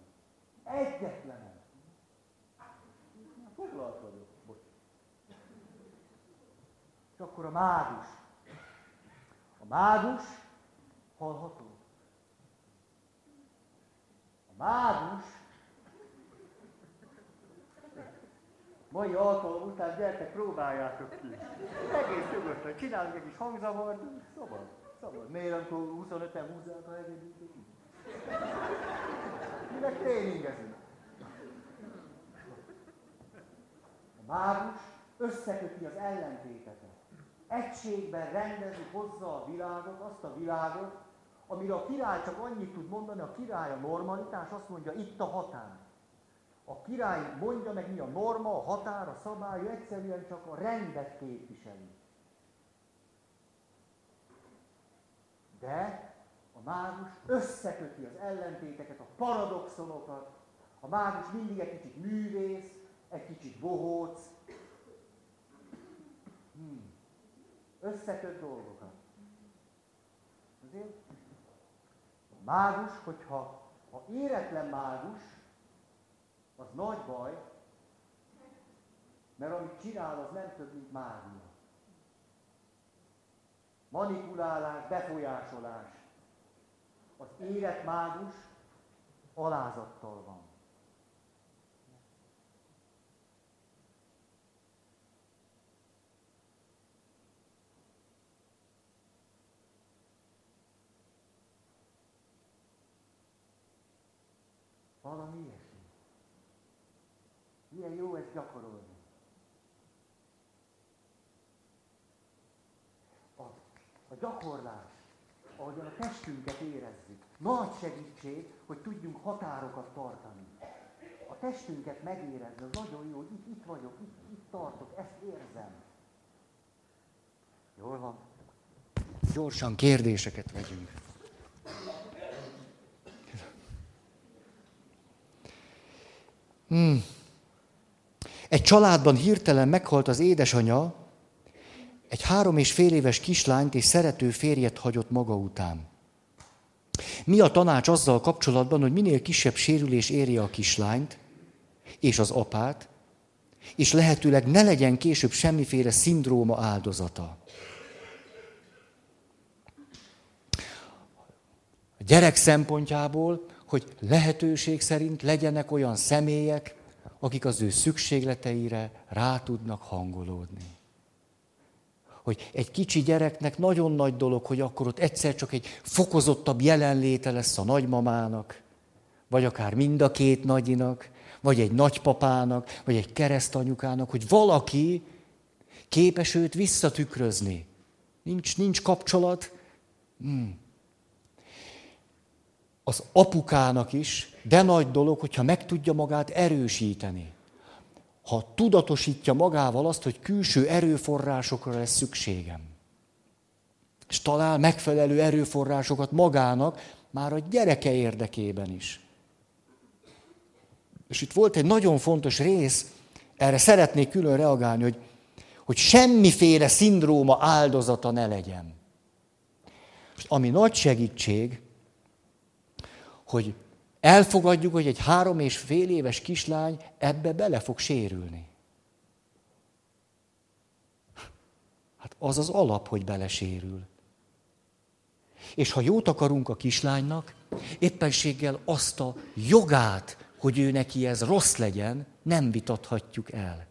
Egyetlenem. Foglalt vagyok. Bocs. És akkor a mágus. A mágus hallható. A mágus mai alkalom után gyertek, próbáljátok ki. Egész nyugodtan csinálunk egy kis hangzavart, szabad. Szabad. Miért, amikor 25-en húzzák a hegedűt? Minek tréningezünk? A mágus összeköti az ellentéteket. Egységben rendezi, hozza a világot, azt a világot, amire a király csak annyit tud mondani, a király a normalitás, azt mondja, itt a határ. A király mondja meg, mi a norma, a határ, a szabály, egyszerűen csak a rendet képviseli. De a mágus összeköti az ellentéteket, a paradoxonokat. A mágus mindig egy kicsit művész, egy kicsit bohóc. Hmm. Összeköt dolgokat. Azért a mágus, hogyha ha éretlen mágus, az nagy baj, mert amit csinál, az nem több, mint mágia manipulálás, befolyásolás. Az élet mágus alázattal van. Valami ilyesmi. Milyen jó ezt gyakorolni. A gyakorlás ahogyan a testünket érezzük. Nagy segítség, hogy tudjunk határokat tartani. A testünket megérezni, az nagyon jó, hogy itt, itt vagyok, itt, itt tartok, ezt érzem. Jól van. Gyorsan kérdéseket vegyünk. Hmm. Egy családban hirtelen meghalt az édesanyja, egy három és fél éves kislányt és szerető férjet hagyott maga után. Mi a tanács azzal kapcsolatban, hogy minél kisebb sérülés érje a kislányt és az apát, és lehetőleg ne legyen később semmiféle szindróma áldozata. A gyerek szempontjából, hogy lehetőség szerint legyenek olyan személyek, akik az ő szükségleteire rá tudnak hangolódni. Hogy egy kicsi gyereknek nagyon nagy dolog, hogy akkor ott egyszer csak egy fokozottabb jelenléte lesz a nagymamának, vagy akár mind a két nagyinak, vagy egy nagypapának, vagy egy keresztanyukának, hogy valaki képes őt visszatükrözni. Nincs, nincs kapcsolat. Hmm. Az apukának is, de nagy dolog, hogyha meg tudja magát erősíteni. Ha tudatosítja magával azt, hogy külső erőforrásokra lesz szükségem. És talál megfelelő erőforrásokat magának, már a gyereke érdekében is. És itt volt egy nagyon fontos rész, erre szeretnék külön reagálni, hogy, hogy semmiféle szindróma áldozata ne legyen. És ami nagy segítség, hogy elfogadjuk, hogy egy három és fél éves kislány ebbe bele fog sérülni. Hát az az alap, hogy belesérül. És ha jót akarunk a kislánynak, éppenséggel azt a jogát, hogy ő neki ez rossz legyen, nem vitathatjuk el.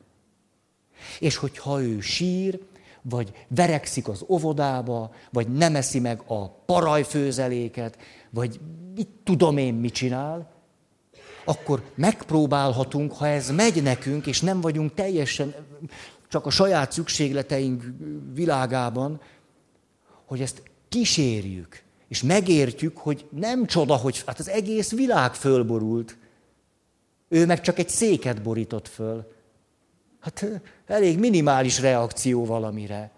És hogyha ő sír, vagy verekszik az óvodába, vagy nem eszi meg a parajfőzeléket, vagy mit tudom én, mit csinál, akkor megpróbálhatunk, ha ez megy nekünk, és nem vagyunk teljesen csak a saját szükségleteink világában, hogy ezt kísérjük, és megértjük, hogy nem csoda, hogy hát az egész világ fölborult. Ő meg csak egy széket borított föl. Hát elég minimális reakció valamire.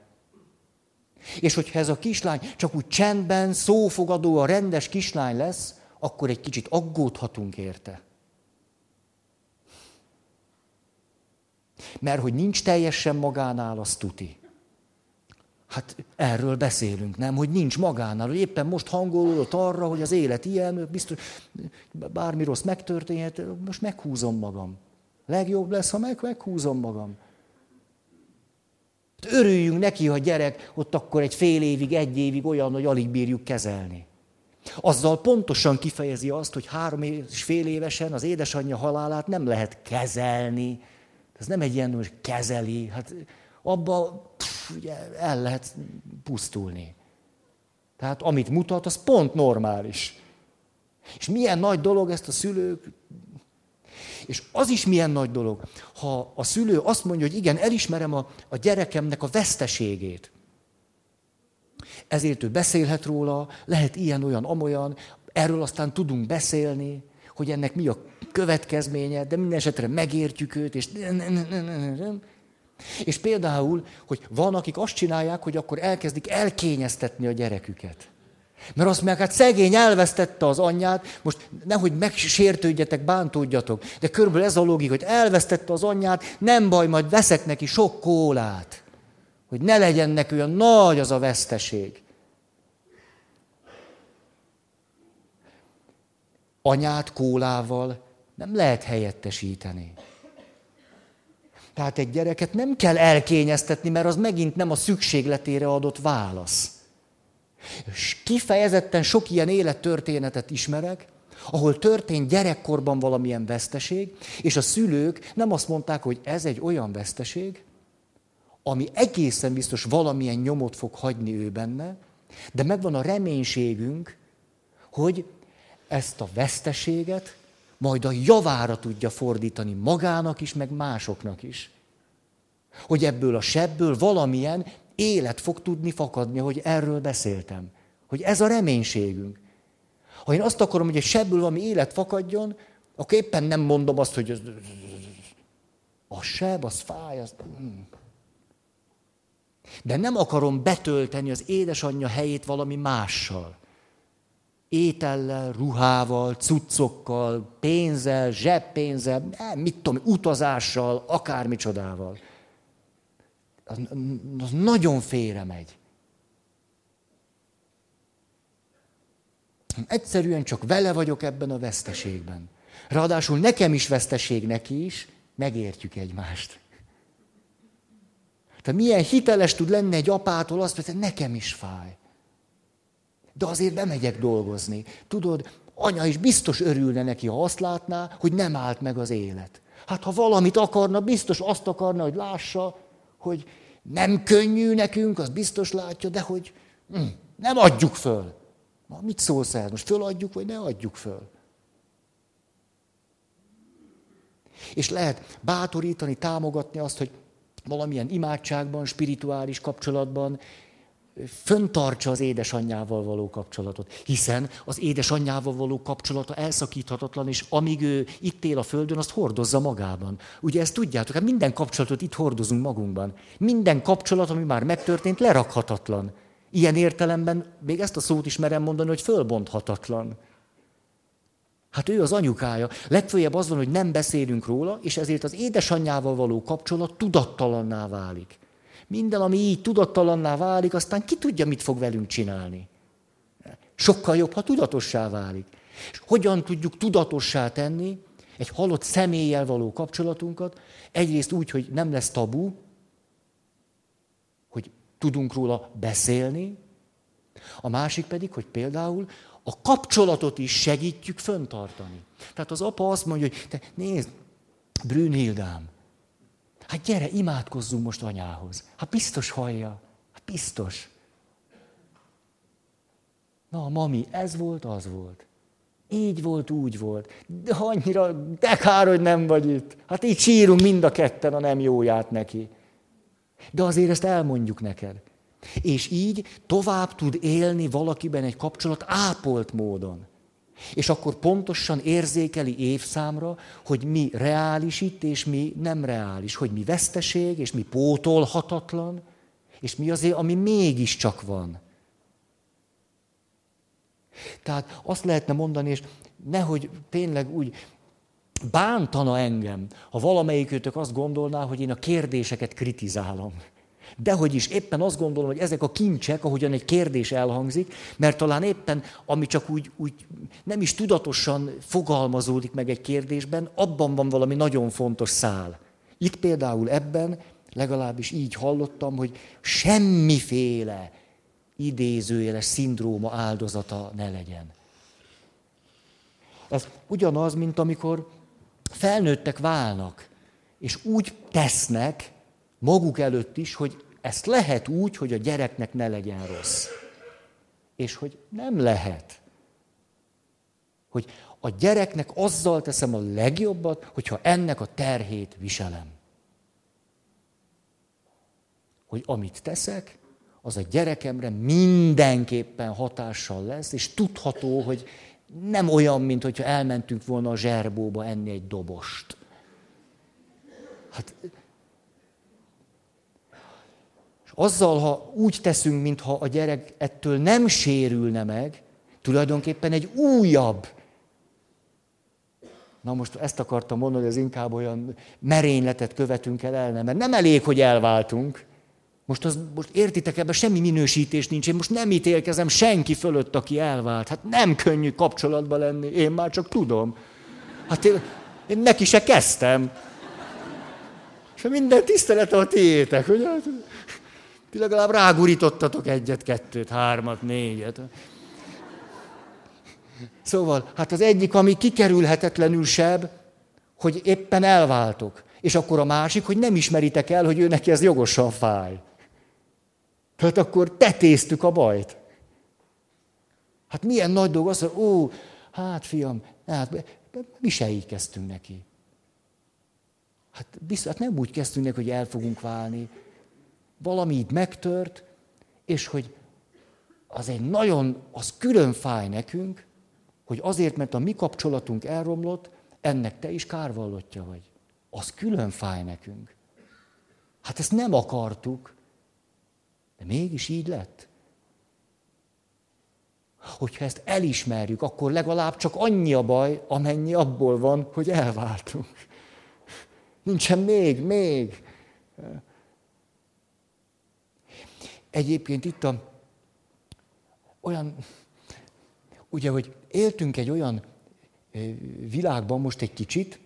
És hogyha ez a kislány csak úgy csendben, szófogadó, a rendes kislány lesz, akkor egy kicsit aggódhatunk érte. Mert hogy nincs teljesen magánál, az tuti. Hát erről beszélünk, nem? Hogy nincs magánál, hogy éppen most hangolódott arra, hogy az élet ilyen, biztos, bármi rossz megtörténhet, most meghúzom magam. Legjobb lesz, ha meg, meghúzom magam. Örüljünk neki, ha gyerek ott akkor egy fél évig, egy évig olyan, hogy alig bírjuk kezelni. Azzal pontosan kifejezi azt, hogy három és fél évesen az édesanyja halálát nem lehet kezelni. Ez nem egy ilyen, hogy kezeli. Hát abba el lehet pusztulni. Tehát amit mutat, az pont normális. És milyen nagy dolog ezt a szülők és az is milyen nagy dolog, ha a szülő azt mondja, hogy igen, elismerem a, a gyerekemnek a veszteségét. Ezért ő beszélhet róla, lehet ilyen, olyan, amolyan, erről aztán tudunk beszélni, hogy ennek mi a következménye, de minden esetre megértjük őt, és... És például, hogy van, akik azt csinálják, hogy akkor elkezdik elkényeztetni a gyereküket. Mert azt mondják, hát szegény elvesztette az anyját, most nehogy megsértődjetek, bántódjatok, de körülbelül ez a logika, hogy elvesztette az anyját, nem baj, majd veszek neki sok kólát, hogy ne legyen neki olyan nagy az a veszteség. Anyát kólával nem lehet helyettesíteni. Tehát egy gyereket nem kell elkényeztetni, mert az megint nem a szükségletére adott válasz. És kifejezetten sok ilyen élettörténetet ismerek, ahol történt gyerekkorban valamilyen veszteség, és a szülők nem azt mondták, hogy ez egy olyan veszteség, ami egészen biztos valamilyen nyomot fog hagyni ő benne, de megvan a reménységünk, hogy ezt a veszteséget majd a javára tudja fordítani magának is, meg másoknak is. Hogy ebből a sebből valamilyen élet fog tudni fakadni, hogy erről beszéltem. Hogy ez a reménységünk. Ha én azt akarom, hogy egy sebből valami élet fakadjon, akkor éppen nem mondom azt, hogy a seb, az fáj, az... Hmm. De nem akarom betölteni az édesanyja helyét valami mással. Étellel, ruhával, cuccokkal, pénzzel, zseppénzzel, nem, mit tudom, utazással, akármicsodával. Az, az nagyon félre megy. Egyszerűen csak vele vagyok ebben a veszteségben. Ráadásul nekem is veszteség, neki is, megértjük egymást. Tehát milyen hiteles tud lenni egy apától azt, hogy nekem is fáj. De azért bemegyek dolgozni. Tudod, anya is biztos örülne neki, ha azt látná, hogy nem állt meg az élet. Hát ha valamit akarna, biztos azt akarna, hogy lássa, hogy nem könnyű nekünk, az biztos látja, de hogy hm, nem adjuk föl. Na, mit szólsz el? Most föladjuk, vagy ne adjuk föl? És lehet bátorítani, támogatni azt, hogy valamilyen imádságban, spirituális kapcsolatban föntartsa az édesanyjával való kapcsolatot. Hiszen az édesanyjával való kapcsolata elszakíthatatlan, és amíg ő itt él a Földön, azt hordozza magában. Ugye ezt tudjátok, hát minden kapcsolatot itt hordozunk magunkban. Minden kapcsolat, ami már megtörtént, lerakhatatlan. Ilyen értelemben még ezt a szót is merem mondani, hogy fölbonthatatlan. Hát ő az anyukája. Legfőjebb az van, hogy nem beszélünk róla, és ezért az édesanyjával való kapcsolat tudattalanná válik. Minden, ami így tudattalanná válik, aztán ki tudja, mit fog velünk csinálni. Sokkal jobb, ha tudatossá válik. És hogyan tudjuk tudatossá tenni egy halott személlyel való kapcsolatunkat? Egyrészt úgy, hogy nem lesz tabu, hogy tudunk róla beszélni, a másik pedig, hogy például a kapcsolatot is segítjük föntartani. Tehát az apa azt mondja, hogy te nézd, Brünnhildám, hát gyere, imádkozzunk most anyához. Hát biztos hallja, hát biztos. Na, mami, ez volt, az volt. Így volt, úgy volt. De annyira, de kár, hogy nem vagy itt. Hát így sírunk mind a ketten a nem jóját neki. De azért ezt elmondjuk neked. És így tovább tud élni valakiben egy kapcsolat ápolt módon. És akkor pontosan érzékeli évszámra, hogy mi reális itt, és mi nem reális, hogy mi veszteség, és mi pótolhatatlan, és mi azért, ami mégiscsak van. Tehát azt lehetne mondani, és nehogy tényleg úgy bántana engem, ha valamelyikőtök azt gondolná, hogy én a kérdéseket kritizálom. Dehogy is, éppen azt gondolom, hogy ezek a kincsek, ahogyan egy kérdés elhangzik, mert talán éppen, ami csak úgy, úgy nem is tudatosan fogalmazódik meg egy kérdésben, abban van valami nagyon fontos szál. Itt például ebben, legalábbis így hallottam, hogy semmiféle idézőjeles szindróma áldozata ne legyen. Ez ugyanaz, mint amikor felnőttek válnak, és úgy tesznek, maguk előtt is, hogy ezt lehet úgy, hogy a gyereknek ne legyen rossz. És hogy nem lehet. Hogy a gyereknek azzal teszem a legjobbat, hogyha ennek a terhét viselem. Hogy amit teszek, az a gyerekemre mindenképpen hatással lesz, és tudható, hogy nem olyan, mint hogyha elmentünk volna a zserbóba enni egy dobost. Hát azzal, ha úgy teszünk, mintha a gyerek ettől nem sérülne meg, tulajdonképpen egy újabb. Na most ezt akartam mondani, hogy ez inkább olyan merényletet követünk el el, mert nem elég, hogy elváltunk. Most, az, most értitek, ebben semmi minősítés nincs. Én most nem ítélkezem senki fölött, aki elvált. Hát nem könnyű kapcsolatban lenni, én már csak tudom. Hát én, én neki se kezdtem. És minden tisztelet a tiétek, hogy ti legalább rágurítottatok egyet, kettőt, hármat, négyet. Szóval, hát az egyik, ami kikerülhetetlenül seb, hogy éppen elváltok. És akkor a másik, hogy nem ismeritek el, hogy ő neki ez jogosan fáj. Tehát akkor tetéztük a bajt. Hát milyen nagy dolog az, hogy ó, hát fiam, hát mi se így kezdtünk neki. Hát, biztos, hát nem úgy kezdtünk neki, hogy el fogunk válni, valami így megtört, és hogy az egy nagyon, az külön fáj nekünk, hogy azért, mert a mi kapcsolatunk elromlott, ennek te is kárvallottja vagy. Az külön fáj nekünk. Hát ezt nem akartuk, de mégis így lett. Hogyha ezt elismerjük, akkor legalább csak annyi a baj, amennyi abból van, hogy elváltunk. Nincsen még, még. Egyébként itt a, olyan, ugye, hogy éltünk egy olyan világban most egy kicsit,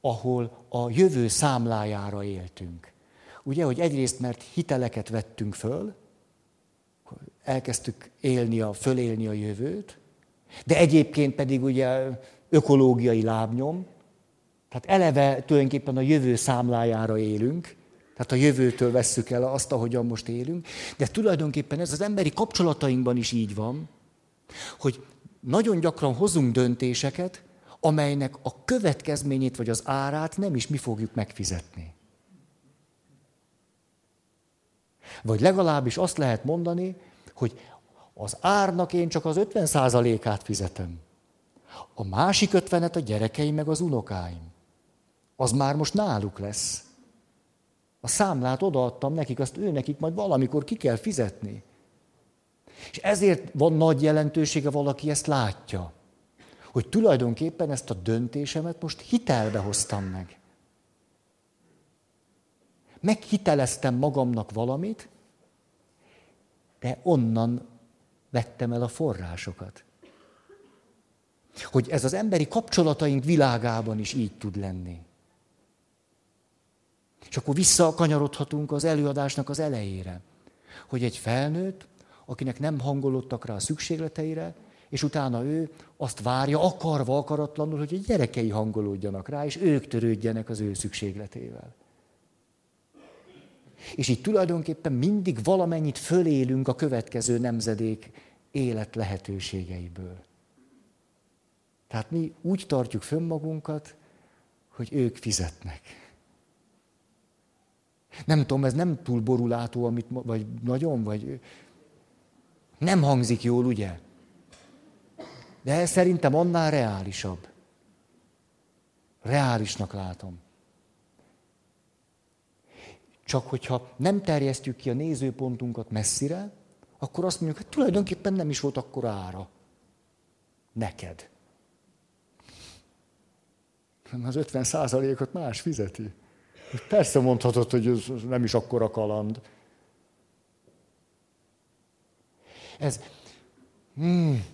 ahol a jövő számlájára éltünk. Ugye, hogy egyrészt, mert hiteleket vettünk föl, elkezdtük élni a, fölélni a jövőt, de egyébként pedig ugye ökológiai lábnyom, tehát eleve tulajdonképpen a jövő számlájára élünk, tehát a jövőtől vesszük el azt, ahogyan most élünk, de tulajdonképpen ez az emberi kapcsolatainkban is így van, hogy nagyon gyakran hozunk döntéseket, amelynek a következményét vagy az árát nem is mi fogjuk megfizetni. Vagy legalábbis azt lehet mondani, hogy az árnak én csak az 50%-át fizetem. A másik 50-et a gyerekeim meg az unokáim. Az már most náluk lesz. A számlát odaadtam nekik, azt ő nekik majd valamikor ki kell fizetni. És ezért van nagy jelentősége, valaki ezt látja. Hogy tulajdonképpen ezt a döntésemet most hitelbe hoztam meg. Meghiteleztem magamnak valamit, de onnan vettem el a forrásokat. Hogy ez az emberi kapcsolataink világában is így tud lenni. És akkor visszakanyarodhatunk az előadásnak az elejére, hogy egy felnőtt, akinek nem hangolódtak rá a szükségleteire, és utána ő azt várja, akarva, akaratlanul, hogy a gyerekei hangolódjanak rá, és ők törődjenek az ő szükségletével. És így tulajdonképpen mindig valamennyit fölélünk a következő nemzedék élet lehetőségeiből. Tehát mi úgy tartjuk fönn magunkat, hogy ők fizetnek. Nem tudom, ez nem túl borulátó, amit, vagy nagyon, vagy nem hangzik jól, ugye? De ez szerintem annál reálisabb. Reálisnak látom. Csak hogyha nem terjesztjük ki a nézőpontunkat messzire, akkor azt mondjuk, hogy tulajdonképpen nem is volt akkor ára. Neked. Az 50 százalékot más fizeti. Persze mondhatod, hogy ez nem is akkora kaland. Ez, hmm,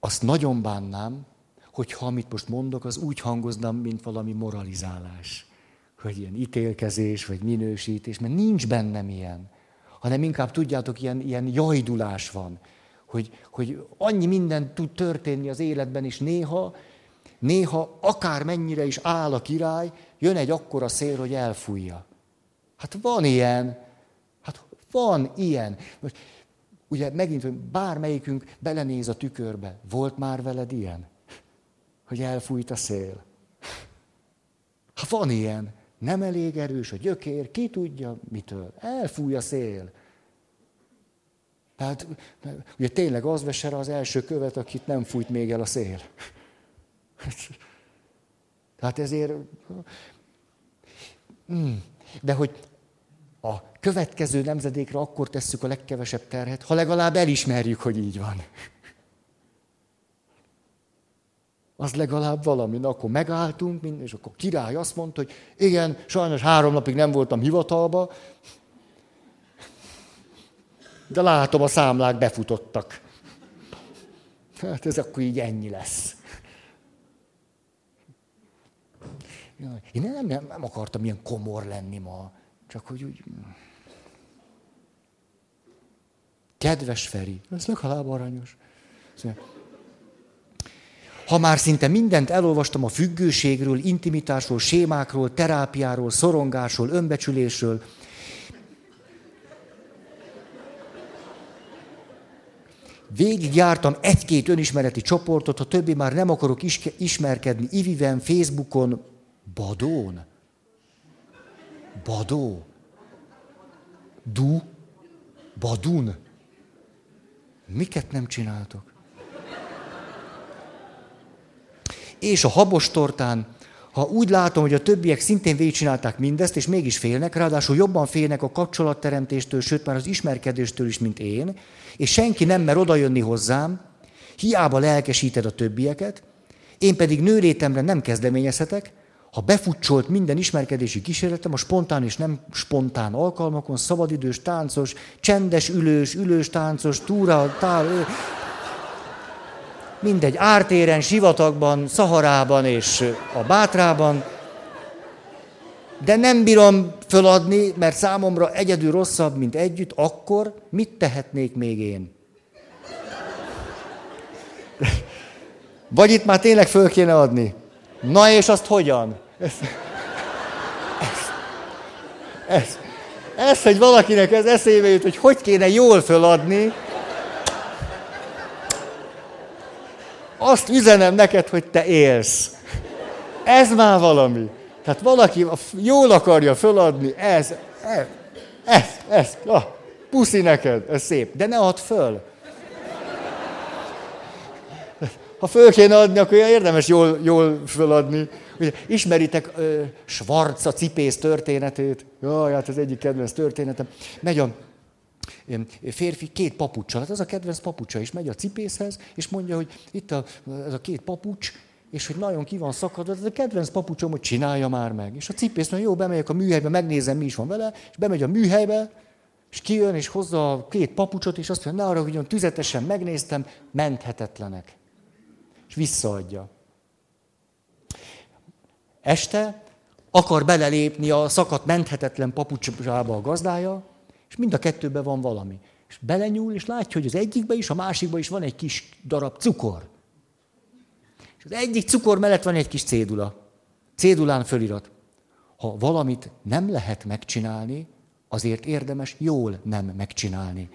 azt nagyon bánnám, hogyha amit most mondok, az úgy hangoznám, mint valami moralizálás. Hogy ilyen ítélkezés, vagy minősítés, mert nincs bennem ilyen. Hanem inkább tudjátok, ilyen, ilyen jajdulás van. Hogy, hogy annyi minden tud történni az életben, és néha, néha akár mennyire is áll a király, jön egy akkora szél, hogy elfújja. Hát van ilyen. Hát van ilyen. Most, ugye megint, hogy bármelyikünk belenéz a tükörbe. Volt már veled ilyen? Hogy elfújt a szél. Ha van ilyen, nem elég erős a gyökér, ki tudja mitől. Elfúj a szél. Tehát ugye tényleg az vesse az első követ, akit nem fújt még el a szél. Tehát ezért... Hmm. De hogy a következő nemzedékre akkor tesszük a legkevesebb terhet, ha legalább elismerjük, hogy így van. Az legalább valami. Na, akkor megálltunk, és akkor király azt mondta, hogy igen, sajnos három napig nem voltam hivatalba, de látom, a számlák befutottak. Hát ez akkor így ennyi lesz. Én nem, nem, nem akartam ilyen komor lenni ma. Csak hogy úgy... Kedves Feri, ez legalább aranyos. Ha már szinte mindent elolvastam a függőségről, intimitásról, sémákról, terápiáról, szorongásról, önbecsülésről, Végigjártam egy-két önismereti csoportot, a többi már nem akarok ismerkedni Iviven, Facebookon, Badón. Badó. Du. Badun. Miket nem csináltok? És a habostortán, ha úgy látom, hogy a többiek szintén végigcsinálták mindezt, és mégis félnek, ráadásul jobban félnek a kapcsolatteremtéstől, sőt már az ismerkedéstől is, mint én, és senki nem mer odajönni hozzám, hiába lelkesíted a többieket, én pedig nőlétemre nem kezdeményezhetek, ha befutcsolt minden ismerkedési kísérletem a spontán és nem spontán alkalmakon, szabadidős, táncos, csendes ülős, ülős táncos, túra, tál, mindegy, ártéren, sivatagban, Szaharában és a Bátrában, de nem bírom föladni, mert számomra egyedül rosszabb, mint együtt, akkor mit tehetnék még én? Vagy itt már tényleg föl kéne adni. Na és azt hogyan? Ez, ez, ez, ez hogy valakinek ez eszébe jut, hogy hogy kéne jól föladni, azt üzenem neked, hogy te élsz. Ez már valami. Tehát valaki jól akarja föladni, ez, ez, ez, ez, ah, puszi neked, ez szép, de ne add föl. Ha föl kéne adni, akkor érdemes jól, jól föladni. Ugye, ismeritek uh, Schwarz a cipész történetét? Jaj, hát az egyik kedvenc történetem. Megy a férfi két papucsal, hát az a kedvenc papucsa is megy a cipészhez, és mondja, hogy itt a, ez a két papucs, és hogy nagyon ki van szakadva, ez a kedvenc papucsom, hogy csinálja már meg. És a cipész mondja, jó, bemegyek a műhelybe, megnézem, mi is van vele, és bemegy a műhelybe, és kijön, és hozza a két papucsot, és azt mondja, ne arra, hogy tüzetesen megnéztem, menthetetlenek. És visszaadja. Este akar belelépni a szakadt menthetetlen papucsába a gazdája, és mind a kettőben van valami. És belenyúl, és látja, hogy az egyikben is, a másikban is van egy kis darab cukor. És az egyik cukor mellett van egy kis cédula. Cédulán fölirat. Ha valamit nem lehet megcsinálni, azért érdemes jól nem megcsinálni.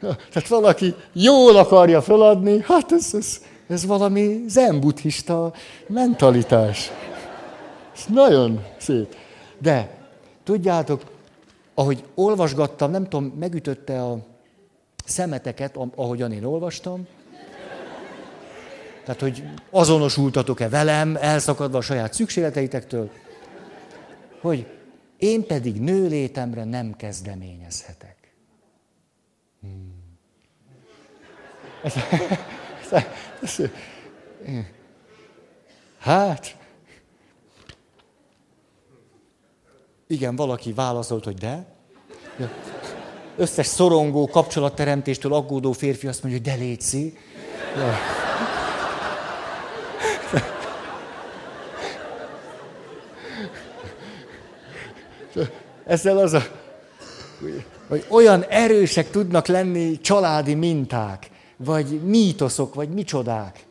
Tehát valaki jól akarja feladni, hát ez, ez, ez valami zen-buddhista mentalitás. Ez nagyon szép. De tudjátok, ahogy olvasgattam, nem tudom, megütötte a szemeteket, ahogyan én olvastam, tehát, hogy azonosultatok-e velem, elszakadva a saját szükségleteitektől, hogy én pedig nőlétemre nem kezdeményezhetek. Hmm. Ez, ez, ez, hát, igen, valaki válaszolt, hogy de. Összes szorongó kapcsolatteremtéstől aggódó férfi azt mondja, hogy de létszi. Ja. Ezzel az a... Vagy olyan erősek tudnak lenni családi minták, vagy mítoszok, vagy micsodák,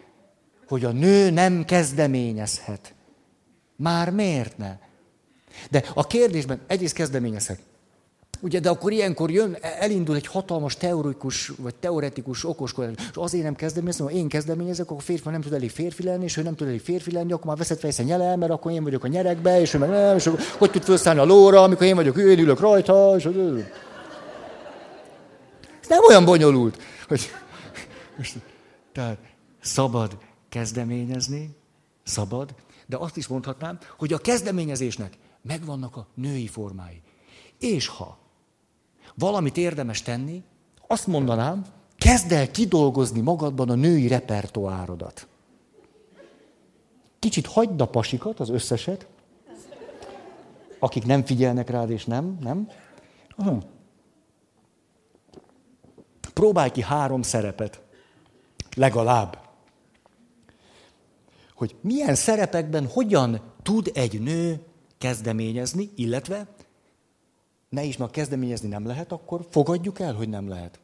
hogy a nő nem kezdeményezhet. Már miért ne? De a kérdésben egyrészt kezdeményezhet. Ugye, de akkor ilyenkor jön, elindul egy hatalmas teorikus, vagy teoretikus okoskodás, és azért nem kezdeményezem, ha én kezdeményezek, akkor a férfi nem tud elég férfi lenni, és ő nem tud elég férfi lenni, akkor már veszett fejsze nyelel, mert akkor én vagyok a nyerekbe, és ő meg nem, és akkor, hogy tud felszállni a lóra, amikor én vagyok, ő, én ülök rajta, és Ez nem olyan bonyolult, hogy... Tehát szabad kezdeményezni, szabad, de azt is mondhatnám, hogy a kezdeményezésnek megvannak a női formái. És ha valamit érdemes tenni, azt mondanám, kezd el kidolgozni magadban a női repertoárodat. Kicsit hagyd a pasikat, az összeset, akik nem figyelnek rád, és nem, nem. Uh-huh. Próbálj ki három szerepet, legalább. Hogy milyen szerepekben hogyan tud egy nő kezdeményezni, illetve ne is, mert kezdeményezni nem lehet, akkor fogadjuk el, hogy nem lehet.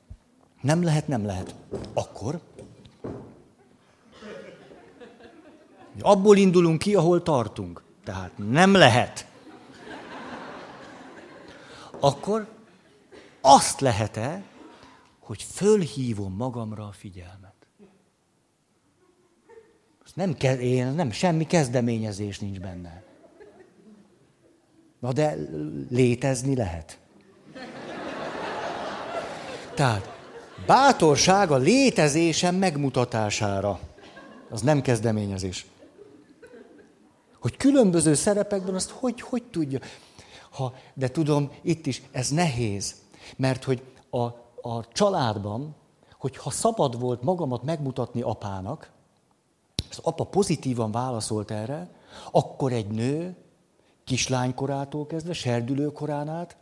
Nem lehet, nem lehet. Akkor abból indulunk ki, ahol tartunk. Tehát nem lehet. Akkor azt lehet-e, hogy fölhívom magamra a figyelmet. Nem, én, nem, semmi kezdeményezés nincs benne. Na de létezni lehet. Tehát bátorság a létezésem megmutatására. Az nem kezdeményezés. Hogy különböző szerepekben azt hogy, hogy tudja. Ha, de tudom, itt is ez nehéz. Mert hogy a, a családban, hogyha szabad volt magamat megmutatni apának, az apa pozitívan válaszolt erre, akkor egy nő kislánykorától kezdve, serdülőkorán át,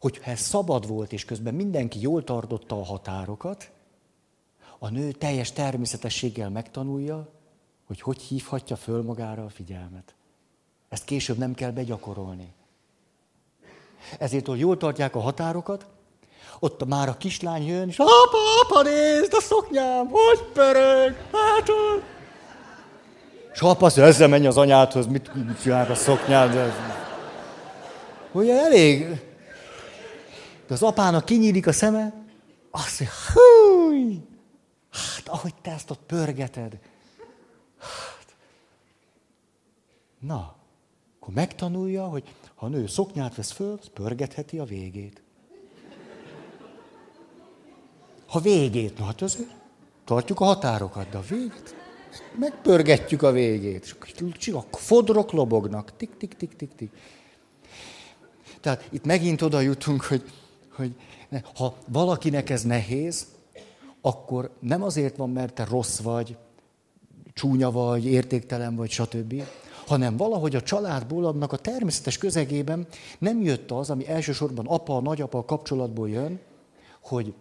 hogyha ez szabad volt, és közben mindenki jól tartotta a határokat, a nő teljes természetességgel megtanulja, hogy hogy hívhatja föl magára a figyelmet. Ezt később nem kell begyakorolni. Ezért, hogy jól tartják a határokat, ott már a kislány jön, és apa, apa, nézd a szoknyám, hogy pörög, látod? És apa azt ezzel menj az anyádhoz, mit csinál a szoknyád? De... Ugye elég? De az apának kinyílik a szeme, azt mondja, húj, hát ahogy te ezt ott pörgeted. Hát. Na, akkor megtanulja, hogy ha a nő szoknyát vesz föl, pörgetheti a végét. Ha végét, na hát azért tartjuk a határokat, de a végét, megpörgetjük a végét. És akkor fodrok lobognak, tik, tik, tik, tik, tik. Tehát itt megint oda jutunk, hogy, hogy ha valakinek ez nehéz, akkor nem azért van, mert te rossz vagy, csúnya vagy, értéktelen vagy, stb., hanem valahogy a családból, annak a természetes közegében nem jött az, ami elsősorban apa, nagyapa kapcsolatból jön, hogy,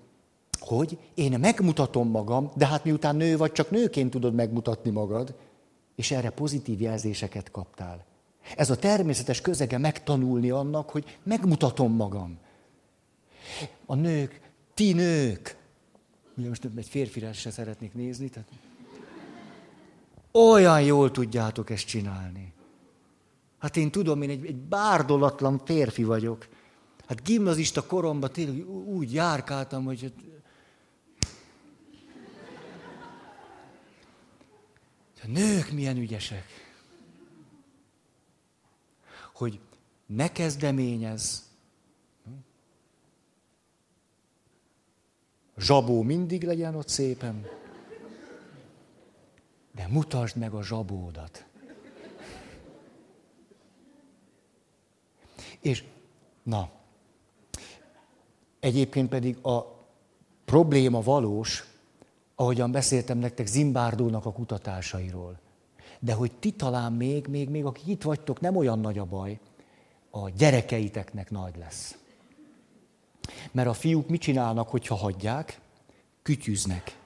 hogy én megmutatom magam, de hát miután nő vagy, csak nőként tudod megmutatni magad, és erre pozitív jelzéseket kaptál. Ez a természetes közege megtanulni annak, hogy megmutatom magam. A nők, ti nők, ugye most egy férfire se szeretnék nézni, tehát olyan jól tudjátok ezt csinálni. Hát én tudom, én egy, egy bárdolatlan férfi vagyok. Hát gimnazista koromban tényleg úgy járkáltam, hogy A nők milyen ügyesek. Hogy ne kezdeményez. Zsabó mindig legyen ott szépen de mutasd meg a zsabódat. És na, egyébként pedig a probléma valós, ahogyan beszéltem nektek Zimbárdónak a kutatásairól. De hogy ti talán még, még, még akik itt vagytok, nem olyan nagy a baj, a gyerekeiteknek nagy lesz. Mert a fiúk mit csinálnak, hogyha hagyják? Kütyüznek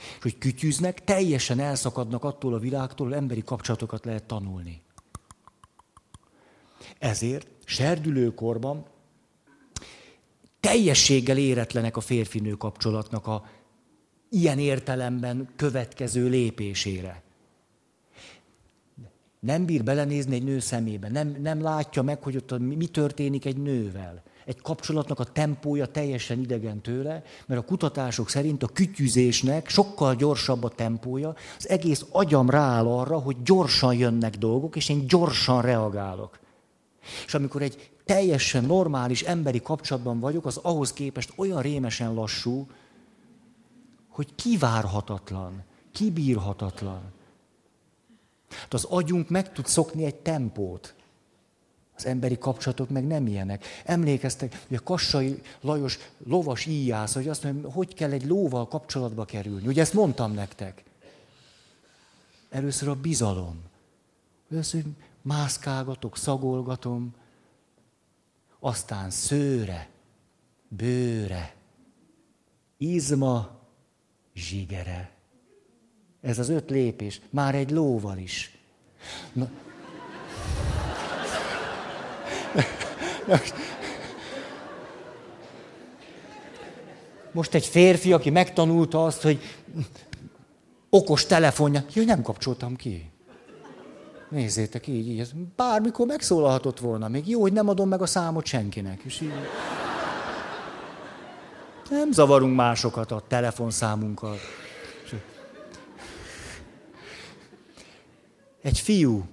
és hogy kütyűznek, teljesen elszakadnak attól a világtól, hogy emberi kapcsolatokat lehet tanulni. Ezért serdülőkorban teljességgel éretlenek a férfinő kapcsolatnak a ilyen értelemben következő lépésére. Nem bír belenézni egy nő szemébe, nem, nem látja meg, hogy ott mi történik egy nővel egy kapcsolatnak a tempója teljesen idegen tőle, mert a kutatások szerint a kütyüzésnek sokkal gyorsabb a tempója, az egész agyam rááll arra, hogy gyorsan jönnek dolgok, és én gyorsan reagálok. És amikor egy teljesen normális emberi kapcsolatban vagyok, az ahhoz képest olyan rémesen lassú, hogy kivárhatatlan, kibírhatatlan. Hát az agyunk meg tud szokni egy tempót. Az emberi kapcsolatok meg nem ilyenek. Emlékeztek, hogy a Kassai Lajos lovas íjász, hogy azt mondja, hogy kell egy lóval kapcsolatba kerülni. Ugye ezt mondtam nektek. Először a bizalom. Először mászkálgatok, szagolgatom, aztán szőre, bőre, izma, zsigere. Ez az öt lépés, már egy lóval is. Na, most egy férfi, aki megtanulta azt, hogy okos telefonja, jó, nem kapcsoltam ki. Nézzétek, így, így, ez bármikor megszólalhatott volna. Még jó, hogy nem adom meg a számot senkinek. És így... Nem zavarunk másokat a telefonszámunkkal. Egy fiú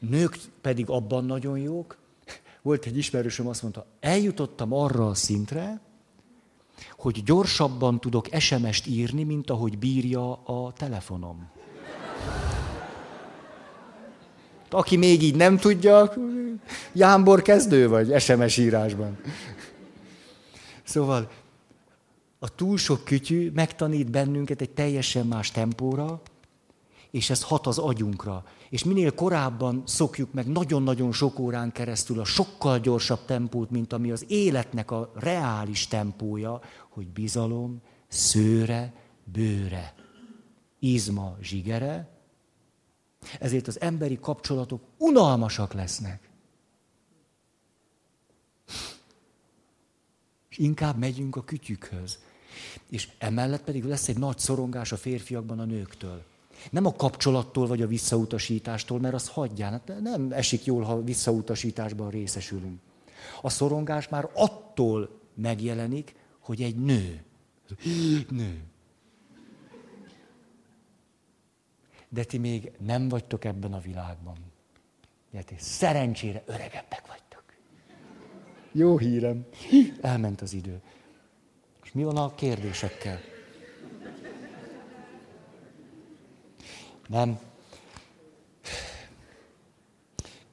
nők pedig abban nagyon jók. Volt egy ismerősöm, azt mondta, eljutottam arra a szintre, hogy gyorsabban tudok SMS-t írni, mint ahogy bírja a telefonom. Aki még így nem tudja, jámbor kezdő vagy SMS írásban. Szóval a túl sok kütyű megtanít bennünket egy teljesen más tempóra, és ez hat az agyunkra. És minél korábban szokjuk meg nagyon-nagyon sok órán keresztül a sokkal gyorsabb tempót, mint ami az életnek a reális tempója, hogy bizalom, szőre, bőre, izma, zsigere, ezért az emberi kapcsolatok unalmasak lesznek. És inkább megyünk a kütyükhöz. És emellett pedig lesz egy nagy szorongás a férfiakban a nőktől. Nem a kapcsolattól vagy a visszautasítástól, mert az hagyján. Hát nem esik jól, ha visszautasításban részesülünk. A szorongás már attól megjelenik, hogy egy nő. Nő. De ti még nem vagytok ebben a világban. De ti szerencsére öregebbek vagytok. Jó hírem. Elment az idő. És mi van a kérdésekkel? Nem.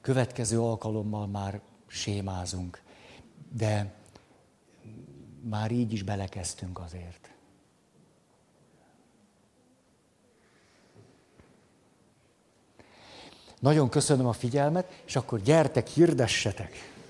Következő alkalommal már sémázunk, de már így is belekezdtünk azért. Nagyon köszönöm a figyelmet, és akkor gyertek, hirdessetek!